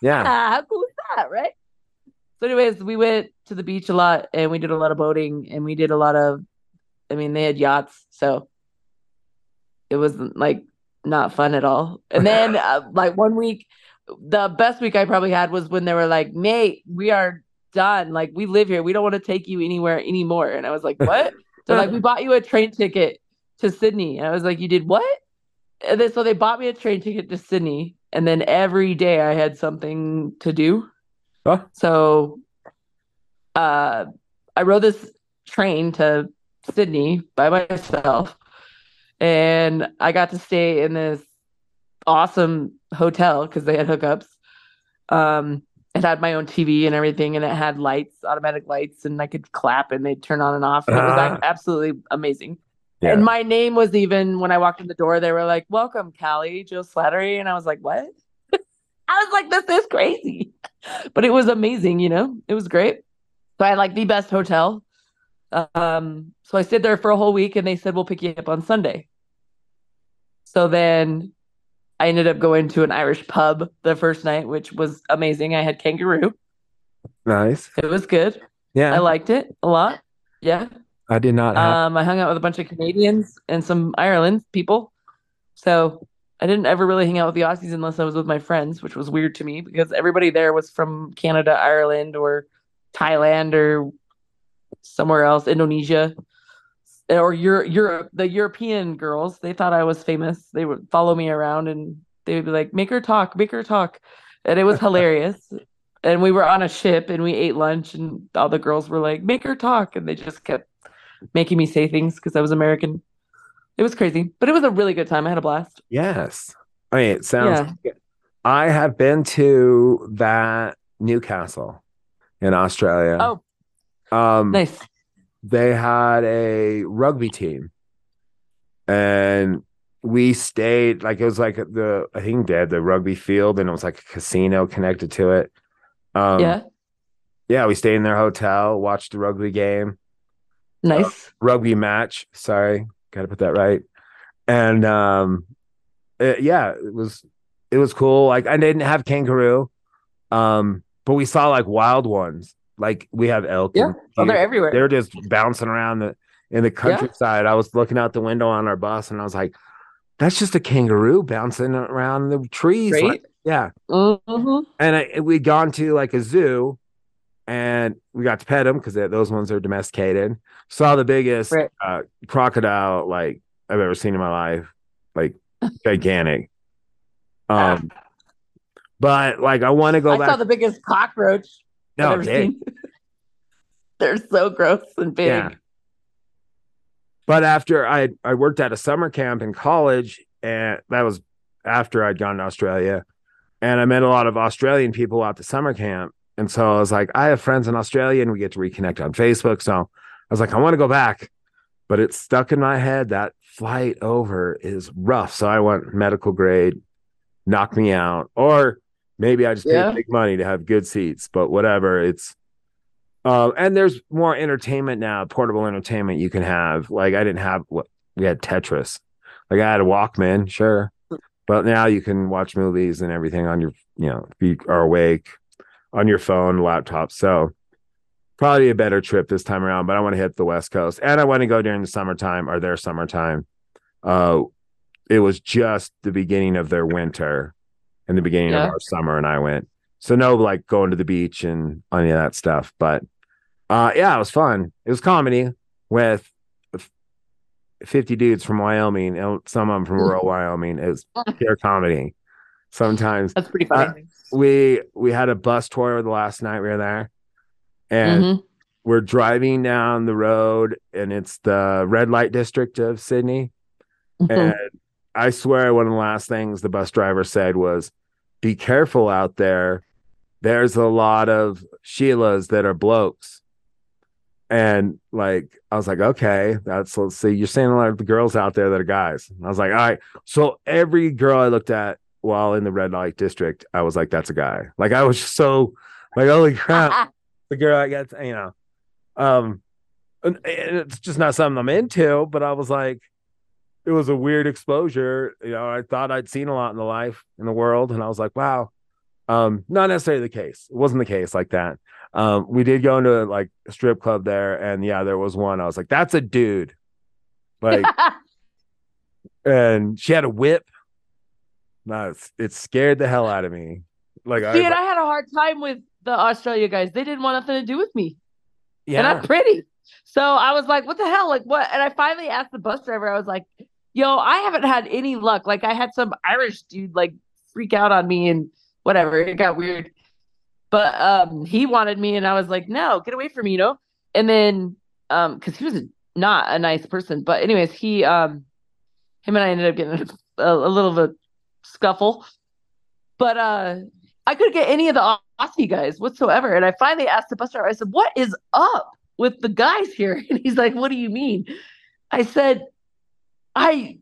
yeah. how cool is that, right? So, anyways, we went to the beach a lot and we did a lot of boating and we did a lot of, I mean, they had yachts. So it was like not fun at all. And then, [laughs] uh, like, one week, the best week I probably had was when they were like, mate, we are done. Like, we live here. We don't want to take you anywhere anymore. And I was like, [laughs] what? They're like, we [laughs] bought you a train ticket to Sydney. And I was like, you did what? And then so they bought me a train ticket to Sydney. And then every day I had something to do. Huh? So uh I rode this train to Sydney by myself. And I got to stay in this awesome hotel because they had hookups. Um it had my own TV and everything, and it had lights, automatic lights, and I could clap and they'd turn on and off. It was like, absolutely amazing. Yeah. And my name was even when I walked in the door, they were like, Welcome, Callie, Jill Slattery. And I was like, What? [laughs] I was like, This is crazy. [laughs] But it was amazing, you know, it was great. So I had like the best hotel. Um, so I stayed there for a whole week and they said, We'll pick you up on Sunday. So then I ended up going to an Irish pub the first night, which was amazing. I had kangaroo. Nice. It was good. Yeah. I liked it a lot. Yeah. I did not have. Um, I hung out with a bunch of Canadians and some Ireland people. So I didn't ever really hang out with the Aussies unless I was with my friends, which was weird to me because everybody there was from Canada, Ireland, or Thailand, or somewhere else, Indonesia, or Europe. Europe. The European girls, they thought I was famous. They would follow me around and they would be like, "Make her talk, make her talk," and it was [laughs] hilarious. And we were on a ship and we ate lunch, and all the girls were like, "Make her talk," and they just kept making me say things because I was American. It was crazy, but it was a really good time. I had a blast. yes. I mean, it sounds. Yeah. I have been to that Newcastle in Australia. Oh, um, nice. They had a rugby team. And we stayed like it was like the i think they had the rugby field and it was like a casino connected to it. Um yeah, yeah we stayed in their hotel watched the rugby game. Nice. rugby match sorry gotta put that right. And um it- yeah it was it was cool. Like i didn't have kangaroo um but we saw like wild ones like we have elk Yeah. and Oh, they're everywhere. they're just bouncing around the in the countryside. I was looking out the window on our bus and I was like, that's just a kangaroo bouncing around the trees. Right? Like, yeah. Mhm. And I, we'd gone to like a zoo and we got to pet them because those ones are domesticated. Saw the biggest Right. uh, crocodile like I've ever seen in my life, like [laughs] gigantic. Um, but like I want to go back. I back. saw the biggest cockroach No, I've they-. [laughs] They're so gross and big. Yeah. But after I I worked at a summer camp in college, and that was after I'd gone to Australia, and I met a lot of Australian people at the summer camp, and so I was like, I have friends in Australia, and we get to reconnect on Facebook. So I was like, I want to go back, but it's stuck in my head that flight over is rough. So I went medical grade, knock me out, or maybe I just Yeah. paid big money to have good seats, but whatever. It's uh, and there's more entertainment now, portable entertainment you can have. Like I didn't have what we had Tetris. Like I had a Walkman, sure. But now you can watch movies and everything on your, you know, if you are awake on your phone, laptop. So probably a better trip this time around, but I want to hit the West Coast and I want to go during the summertime or their summertime. Uh it was just the beginning of their winter and the beginning Yeah. of our summer and I went. So no like going to the beach and any of that stuff. But uh yeah, it was fun. It was comedy with f- 50 dudes from Wyoming, and some of them from rural [laughs] Wyoming. It was [laughs] pure comedy. Sometimes That's pretty Uh, funny. we we had a bus tour the last night we were there. And Mhm. we're driving down the road and it's the red light district of Sydney. Mm-hmm. And I swear one of the last things the bus driver said was, be careful out there. There's a lot of Sheilas that are blokes. And like, I was like, okay, that's let's see. You're saying a lot of the girls out there that are guys. And I was like, all right. So every girl I looked at while in the red light district, I was like, that's a guy. Like I was just so like, holy crap [laughs] the girl I got, you know, um, and, and it's just not something I'm into. But I was like, it was a weird exposure. You know, I thought I'd seen a lot in the life in the world, and I was like, wow. Um, not necessarily the case. It wasn't the case like that. Um, we did go into like a strip club there, and yeah, there was one. I was like, that's a dude. Like, [laughs] and she had a whip. No, it's, it scared the hell out of me. Like, I, See, and I had a hard time with the Australia guys. They didn't want nothing to do with me. yeah, And I'm pretty. So I was like, what the hell? Like, what? And I finally asked the bus driver, I was like, yo, I haven't had any luck. Like, I had some Irish dude like freak out on me and whatever. It got weird. But um, he wanted me, and I was like, no, get away from me, you know? And then, um, because he was not a nice person. But, anyways, he, um, him and I ended up getting a, a little of a scuffle. But, uh, I couldn't get any of the Aussie guys whatsoever. And I finally asked the bus driver, I said, What is up with the guys here? [laughs] And he's like, What do you mean? I said, I,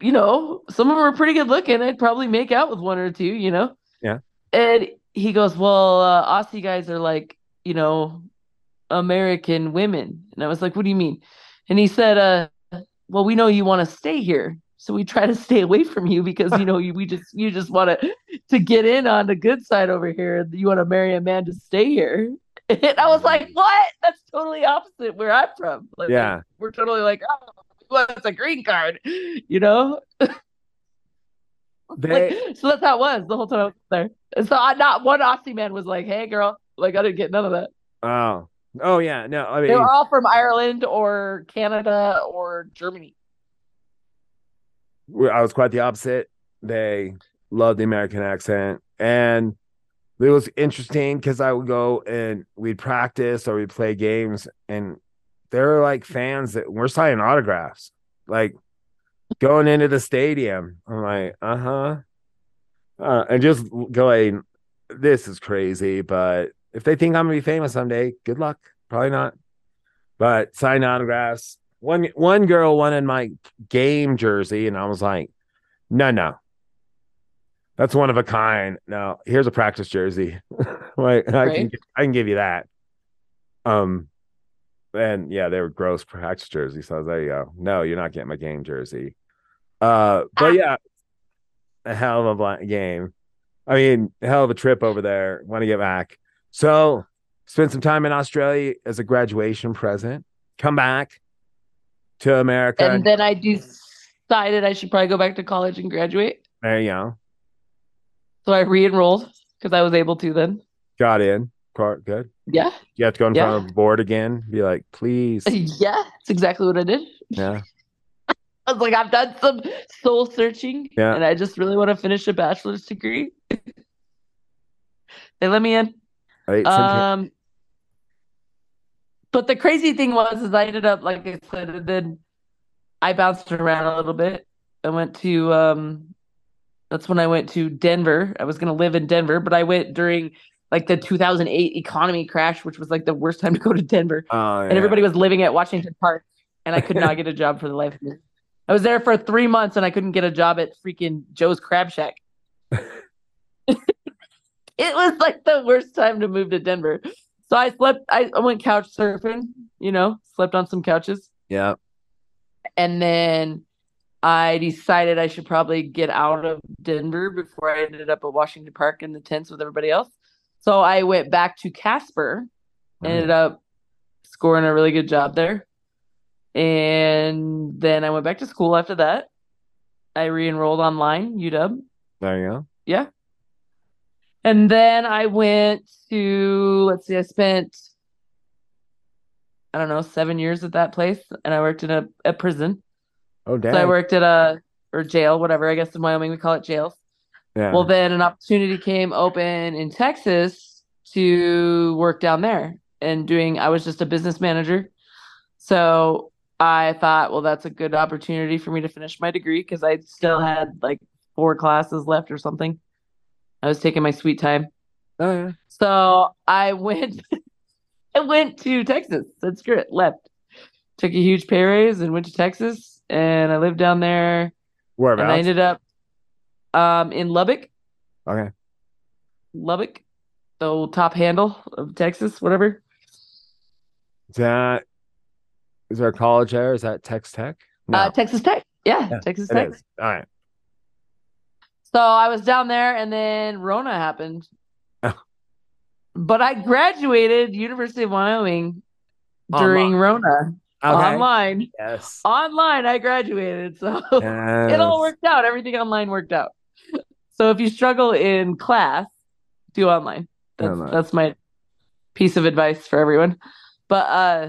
you know, some of them are pretty good looking. I'd probably make out with one or two, you know? Yeah. And he goes, Well, uh, Aussie guys are like, you know, American women. And I was like, What do you mean? And he said, uh, well, we know you want to stay here. So we try to stay away from you because you know you, we just you just want to to get in on the good side over here. You want to marry a man to stay here. [laughs] And I was like, what? That's totally opposite where I'm from. Like, Yeah. we're totally like, oh, [laughs] well, it's a green card, you know. [laughs] They- Like, so that's how it was the whole time I was there. And so I, not one Aussie man was like, hey, girl, like I didn't get none of that. Oh, oh yeah. No, I mean, They were all from Ireland or Canada or Germany. I was quite the opposite. They loved the American accent, and it was interesting because I would go and we'd practice or we'd play games, and they're like fans that we're signing autographs, like going into the stadium. I'm like, uh-huh. uh and just going, this is crazy. But if they think I'm gonna be famous someday, good luck. Probably not. But sign autographs. One one girl wanted my game jersey, and I was like, no, no. That's one of a kind. No, here's a practice jersey. [laughs] like I can Right. I can give you that. Um and yeah, they were gross practice jerseys. So I was like, yo, no, you're not getting my game jersey. Uh but yeah, a hell of a game. I mean, hell of a trip over there. Want to get back. So spend some time in Australia as a graduation present. Come back to America. And then I decided I should probably go back to college and graduate. There you go. So I re-enrolled because I was able to then. Got in. Good. Yeah. You have to go in Yeah. front of the board again. Be like, please. [laughs] Yeah, that's exactly what I did. Yeah. [laughs] I was like, I've done some soul searching Yeah. and I just really want to finish a bachelor's degree. [laughs] they let me in. Um, but the crazy thing was, is I ended up, like I said, and then I bounced around a little bit. I went to, um, that's when I went to Denver. I was going to live in Denver, but I went during like the 2008 economy crash, which was like the worst time to go to Denver. Oh, And everybody was living at Washington [laughs] Park, and I could not get a job for the life of me. I was there for three months, and I couldn't get a job at freaking Joe's Crab Shack. [laughs] it was like the worst time to move to Denver. So I slept. I, I went couch surfing. You know, slept on some couches, Yeah. and then I decided I should probably get out of Denver before I ended up at Washington Park in the tents with everybody else. So I went back to Casper ended up scoring a really good job there. And then I went back to school after that. I re-enrolled online, UW. There you go. Yeah. And then I went to, let's see, I spent, I don't know, seven years at that place. And I worked in a, a prison. Oh, damn. So I worked at a, or jail, whatever. I guess in Wyoming we call it jails. Yeah. Well, then an opportunity came open in Texas to work down there and doing, I was just a business manager. So I thought, well, that's a good opportunity for me to finish my degree because I still had like four classes left or something. I was taking my sweet time. oh, yeah. So I went, [laughs] I went to Texas. Said screw it, left. Took a huge pay raise and went to Texas, and I lived down there. And I ended up um, in Lubbock. okay. Lubbock, the old top handle of Texas, whatever. Is that, is there a college there? Is that Tex Tech? No. Uh, Texas Tech. Yeah, Yeah, Texas Tech. is. All right. So I was down there and then Rona happened. Oh. But I graduated University of Wyoming during Rona. Okay. Online. Yes. Online I graduated. So Yes. [laughs] it all worked out. Everything online worked out. So if you struggle in class, do online. That's that's my piece of advice for everyone. But uh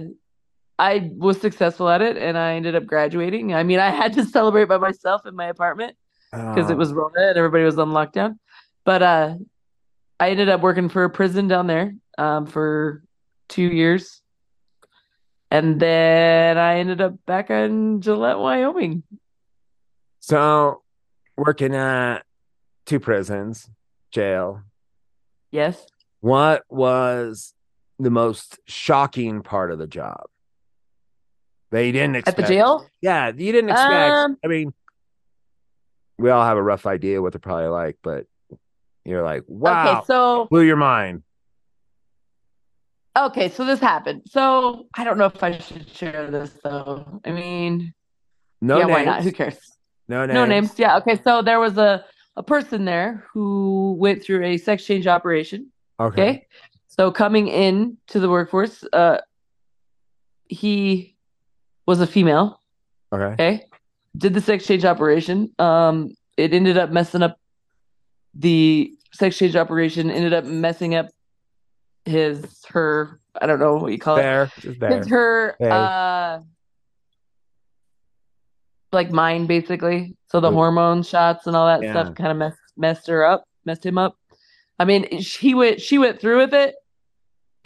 I was successful at it and I ended up graduating. I mean, I had to [laughs] celebrate by myself in my apartment because Oh, it was Rona and everybody was on lockdown. But uh I ended up working for a prison down there um for two years. And then I ended up back in Gillette, Wyoming. So, working at two prisons, jail. Yes. What was the most shocking part of the job that you didn't At the jail? Yeah, you didn't expect. Um, I mean, we all have a rough idea what they're probably like, but you're like, wow, Okay, so blew your mind. okay, so this happened. So I don't know if I should share this though. I mean, No yeah, names. why not? Who cares? No names. No names. Yeah. Okay. So there was a a person there who went through a sex change operation. Okay. Okay. So coming in to the workforce, uh, he was a female. Okay. Okay. Did the sex change operation. Um, it ended up messing up the sex change operation. Ended up messing up his her. I don't know what you call it. There. Just there. It's her Hey. uh like mine basically. So the hormone shots and all that Yeah. stuff kind of messed messed her up, messed him up. I mean, she went she went through with it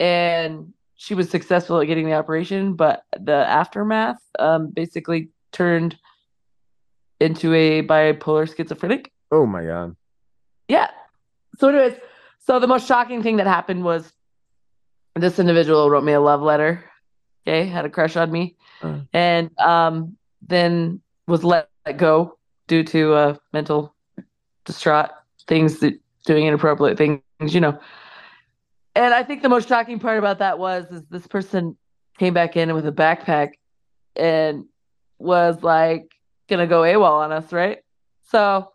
and she was successful at getting the operation, but the aftermath um basically turned into a bipolar schizophrenic. Oh my god. Yeah. So, anyways, so the most shocking thing that happened was this individual wrote me a love letter. Okay, had a crush on me, Uh. and um, then was let go due to uh, mental distraught things that doing inappropriate things, you know. And I think the most shocking part about that was is this person came back in with a backpack and was like gonna go AWOL on us, right? So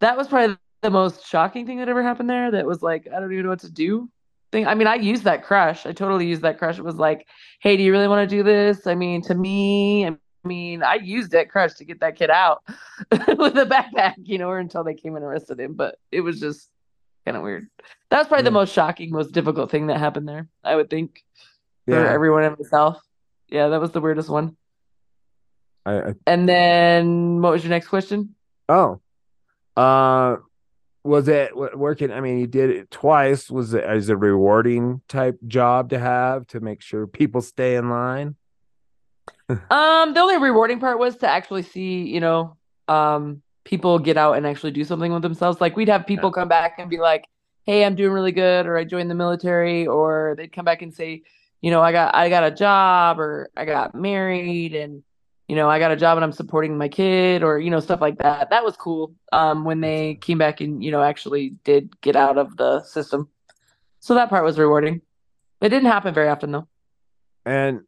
that was probably the most shocking thing that ever happened there. That was like, I don't even know what to do. Thing. I mean, I used that crush. I totally used that crush. It was like, hey, do you really want to do this? I mean, to me, I mean, I used that crush to get that kid out [laughs] with a backpack, you know, or until they came and arrested him. But it was just kind of weird. That's was probably the most shocking, most difficult thing that happened there, I would think, for Yeah. everyone and myself. Yeah, that was the weirdest one. I, I And then what was your next question? Oh, uh, was it working? I mean, you did it twice. Was it it a rewarding type job to have to make sure people stay in line? Um, the only rewarding part was to actually see, you know, um, people get out and actually do something with themselves. Like we'd have people come back and be like, "Hey, I'm doing really good," or "I joined the military," or they'd come back and say, "You know, I got I got a job," or "I got married," and you know, I got a job and I'm supporting my kid, or you know, stuff like that. That was cool. Um, when they came back and you know actually did get out of the system, so that part was rewarding. It didn't happen very often though. And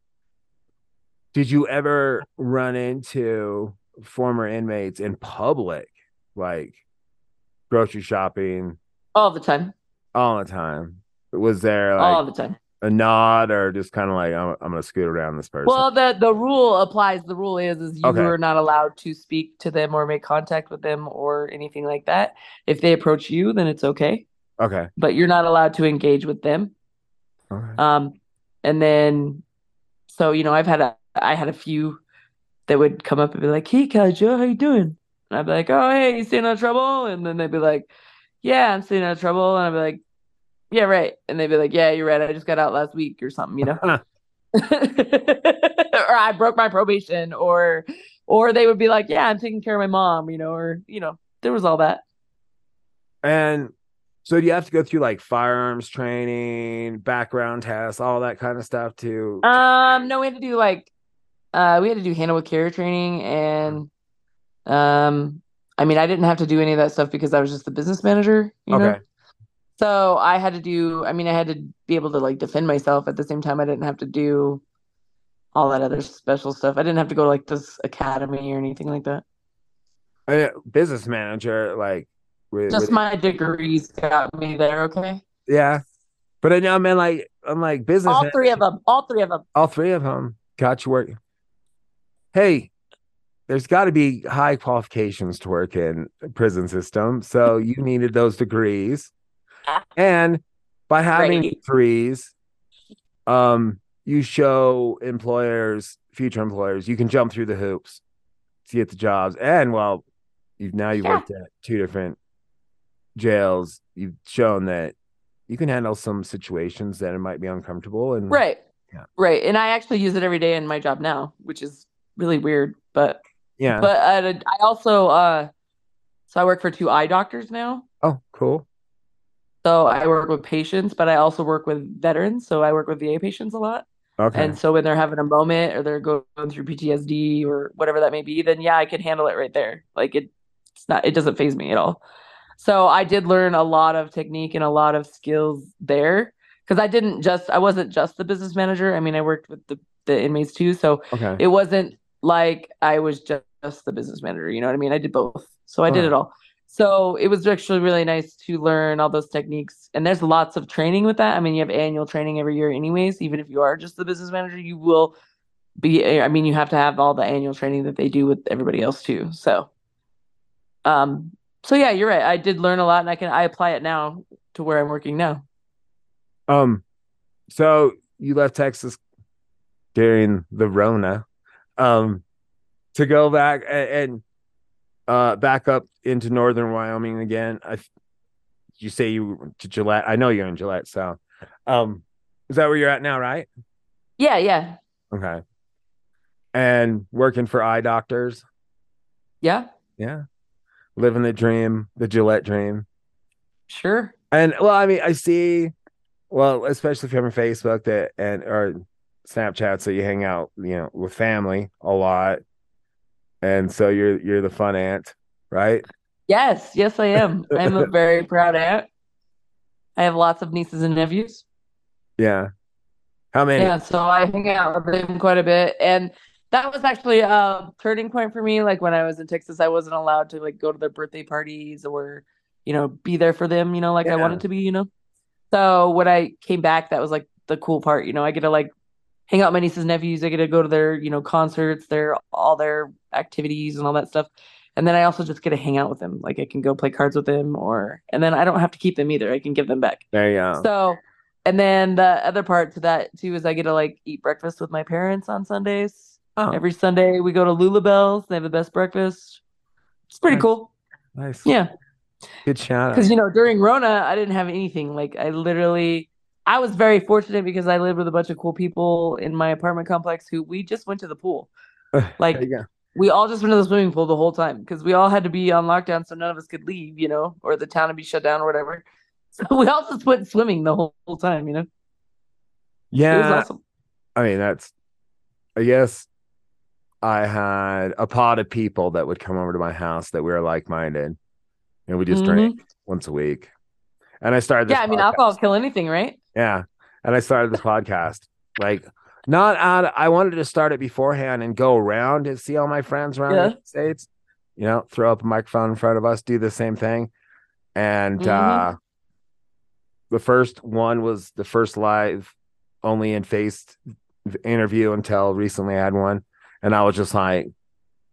did you ever run into former inmates in public, like grocery shopping All the time, all the time? Was there all the time. a nod or just kind of like I'm, I'm gonna scoot around this person? Well, the the rule applies. The rule is is you Okay. are not allowed to speak to them or make contact with them or anything like that. If they approach you, then it's okay, okay. but you're not allowed to engage with them. Okay. Um, and then, so you know, I've had a I had a few that would come up and be like, "Hey, Kaja, how you doing?" And I'd be like, "Oh, hey, you staying out of trouble?" And then they'd be like, "Yeah, I'm staying out of trouble." And I'd be like, "Yeah, right." And they'd be like, "Yeah, you're right. I just got out last week or something," you know. [laughs] [laughs] or I broke my probation, or or they would be like, "Yeah, I'm taking care of my mom," you know, or you know, there was all that. And so do you have to go through like firearms training, background tests, all that kind of stuff too? Um, no, we had to do like, uh, we had to do handle with care training, and um, I mean, I didn't have to do any of that stuff because I was just the business manager, you know. okay. So I had to do, I mean, I had to be able to like defend myself at the same time. I didn't have to do all that other special stuff. I didn't have to go to like this academy or anything like that. Uh, business manager, like with, Just with- my degrees got me there, okay? yeah. But I know, man, like I'm like business. All three of them, all three of them. all three of them got you work. Hey, there's got to be high qualifications to work in prison system, so [laughs] you needed those degrees, and by having Right. degrees, um, you show employers, future employers, you can jump through the hoops to get the jobs, and well, you've now you've Yeah. worked at two different jails. You've shown that you can handle some situations that it might be uncomfortable, and Right. Yeah. Right. And I actually use it every day in my job now, which is really weird. But yeah. but uh, I also uh so I work for two eye doctors now. oh, cool. So I work with patients, but I also work with veterans. So I work with VA patients a lot. Okay. And so when they're having a moment or they're going through PTSD or whatever that may be, then yeah, I can handle it right there. Like it, it's not, it doesn't phase me at all. So I did learn a lot of technique and a lot of skills there because I didn't just, I wasn't just the business manager. I mean, I worked with the, the inmates too. So okay. it wasn't like I was just, just the business manager. You know what I mean? I did both. So I did it all. So it was actually really nice to learn all those techniques. And there's lots of training with that. I mean, you have annual training every year, anyways. Even if you are just the business manager, you will be, I mean, you have to have all the annual training that they do with everybody else too. So, um, so yeah, you're right. I did learn a lot and I can, I apply it now to where I'm working now. Um, so you left Texas during the Rona, um, to go back and, and uh back up into northern Wyoming again. I you say you to Gillette. I know you're in Gillette, so um is that where you're at now, right? Yeah. Yeah. Okay. And working for eye doctors. Yeah. Yeah. Living the dream, the Gillette dream. Sure. And well, I mean, I see, well, especially if you're on Facebook that and or Snapchat, so you hang out, you know, with family a lot, and so you're you're the fun aunt, right? Yes. Yes, I am. [laughs] I'm a very proud aunt. I have lots of nieces and nephews. Yeah. How many? Yeah, so I hang out with them quite a bit. And that was actually a turning point for me. Like when I was in Texas, I wasn't allowed to like go to their birthday parties or, you know, be there for them, you know, like I wanted to be, you know. So when I came back, that was like the cool part, you know, I get to like hang out with my nieces and nephews. I get to go to their, you know, concerts, their all their activities and all that stuff. And then I also just get to hang out with them. Like I can go play cards with them or and then I don't have to keep them either. I can give them back. There you go. So and then the other part to that too is I get to like eat breakfast with my parents on Sundays. Oh. Every Sunday we go to Lulabelle's. They have the best breakfast. It's pretty Nice. cool. nice. Yeah. Good shout out. Because you know, during Rona, I didn't have anything. Like I literally, I was very fortunate because I lived with a bunch of cool people in my apartment complex who we just went to the pool. [laughs] Like go. we all just went to the swimming pool the whole time because we all had to be on lockdown, so none of us could leave, you know, or the town would be shut down or whatever. [laughs] So we all just went swimming the whole, whole time, you know. It was Yeah. awesome. I mean, that's, I guess I had a pot of people that would come over to my house that we were like minded. And we just Mhm. drank once a week. And I started. Yeah, I mean, podcast. alcohol kill anything, right? Yeah. And I started this podcast. Like, not out, I wanted to start it beforehand and go around and see all my friends around Yeah. the States, you know, throw up a microphone in front of us, do the same thing. And Mhm. uh the first one was the first live only in face interview until recently I had one. And I was just like,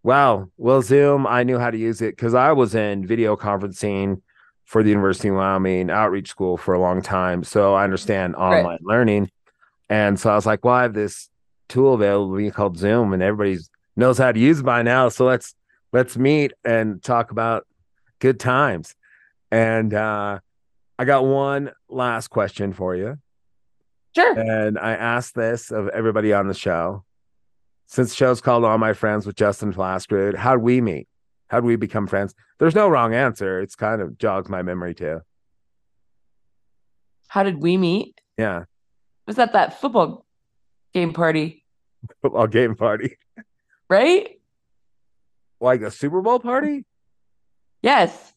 wow, well, Zoom, I knew how to use it because I was in video conferencing for the University of Wyoming outreach school for a long time. So I understand Right. online learning. And so I was like, well, I have this tool available to me called Zoom and everybody knows how to use it by now. So let's let's meet and talk about good times. And uh I got one last question for you. Sure. And I asked this of everybody on the show. Since the show's called All My Friends with Justin Flaskrud, how'd we meet? How'd we become friends? There's no wrong answer. It's kind of jogs my memory too. How did we meet? Yeah. Was that that football game party, [laughs] Football game party. right? Like a Super Bowl party? Yes.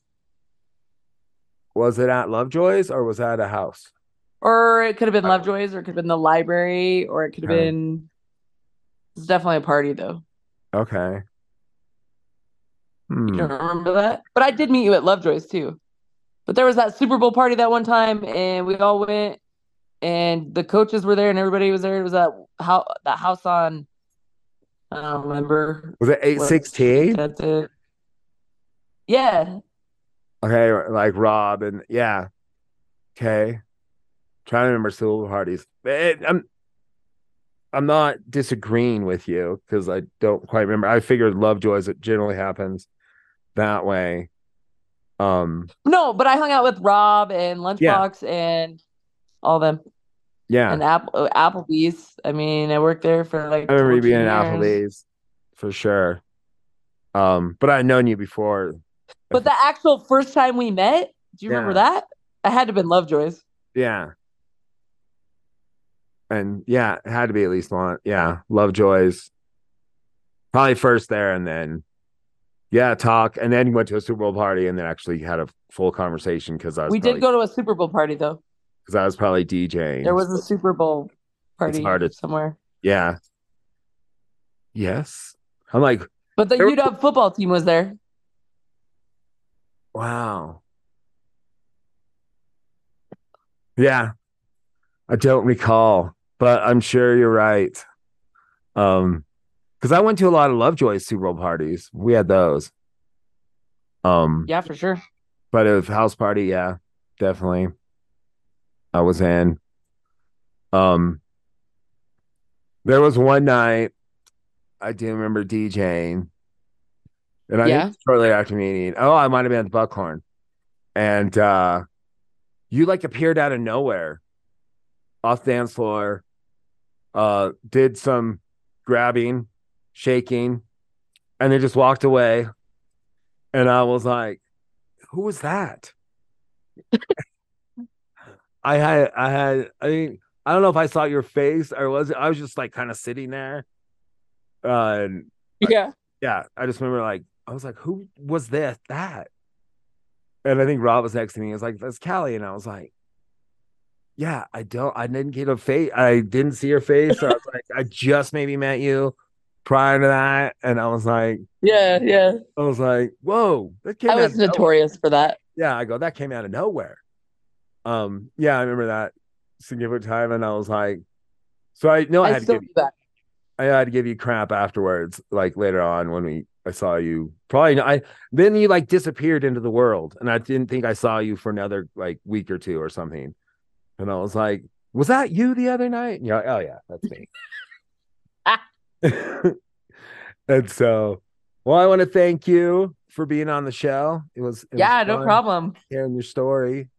Was it at Lovejoy's or was that a house? Or it could have been Lovejoy's, or it could have been the library, or it could have Okay. been. It's definitely a party, though. Okay. You Hmm. don't remember that? But I did meet you at Lovejoy's too. But there was that Super Bowl party that one time, and we all went, and the coaches were there, and everybody was there. It was that how that house on. I don't remember. Was it what- 816? That's it. Yeah, Okay, like Rob and yeah. Okay. Trying to remember Super Bowl parties. It- I'm I'm not disagreeing with you because I don't quite remember. I figured Lovejoy's it generally happens that way. Um no, but I hung out with Rob and Lunchbox and all them yeah. and Apple Applebee's. I mean, I worked there for like. I remember you being in years. Applebee's for sure. Um, but I'd known you before. But the actual first time we met, do you remember that? I had to have been Lovejoy's. Yeah. And yeah, it had to be at least one. Yeah. Lovejoy's. Probably first there and then yeah, talk. And then you went to a Super Bowl party and then actually had a full conversation because I was We did go to a Super Bowl party though. because I was probably DJing. There was a Super Bowl party to- somewhere. yeah. Yes. I'm like, But the There- UW football team was there. wow. Yeah. I don't recall, but I'm sure you're right. Um, because I went to a lot of Lovejoy's Super Bowl parties. We had those. Um, Yeah, for sure. but of house party, yeah, definitely. I was in. Um, there was one night I do remember DJing, and I Yeah. shortly after meeting, oh, I might have been at the Buckhorn, and uh, you like appeared out of nowhere, off the dance floor, uh, did some grabbing, shaking, and they just walked away, and I was like, "Who was that?" I had, I had, I mean, I don't know if I saw your face or was it, I was just like kind of sitting there. Uh, and Yeah. yeah, I just remember like, I was like, who was this, that? And I think Rob was next to me. He was like, that's Callie. And I was like, yeah, I don't, I didn't get a face. I didn't see your face. So I was like, I just maybe met you prior to that. And I was like, Yeah, yeah. I was like, whoa, that came I out was of nowhere notorious for that. yeah, I go, that came out of nowhere. Um, yeah, I remember that significant time, and I was like, So I know I, I had to give do that. I had to give you crap afterwards, like later on when we I saw you. Probably I then you like disappeared into the world, and I didn't think I saw you for another like week or two or something. And I was like, "Was that you the other night?" And you're like, "Oh yeah, that's me." [laughs] [laughs] and so, well, I want to thank you for being on the show. It was, it was Yeah, no problem. hearing your story,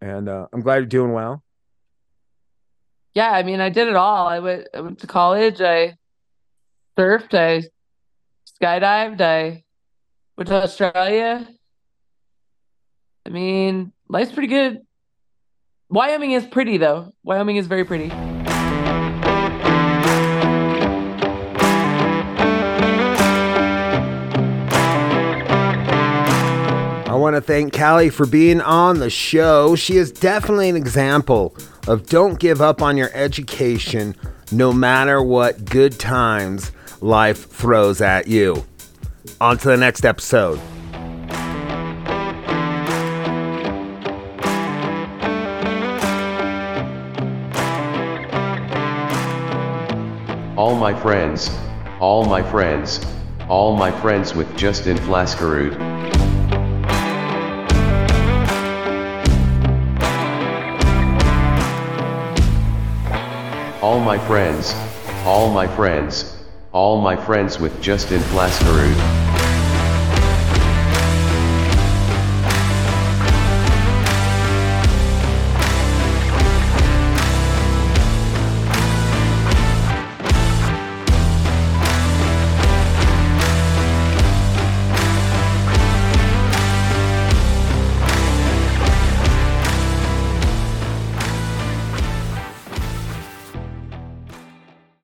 and uh, I'm glad you're doing well. Yeah, I mean, I did it all. I went I went to college, I surfed, I skydived, I went to Australia. I mean, life's pretty good. Wyoming is pretty though. Wyoming is very pretty. Want to thank Callie for being on the show. She is definitely an example of don't give up on your education no matter what good times life throws at you. On to the next episode. All my friends, all my friends, all my friends with Justin Flaskerud. All my friends, all my friends, all my friends with Justin Flaskerud.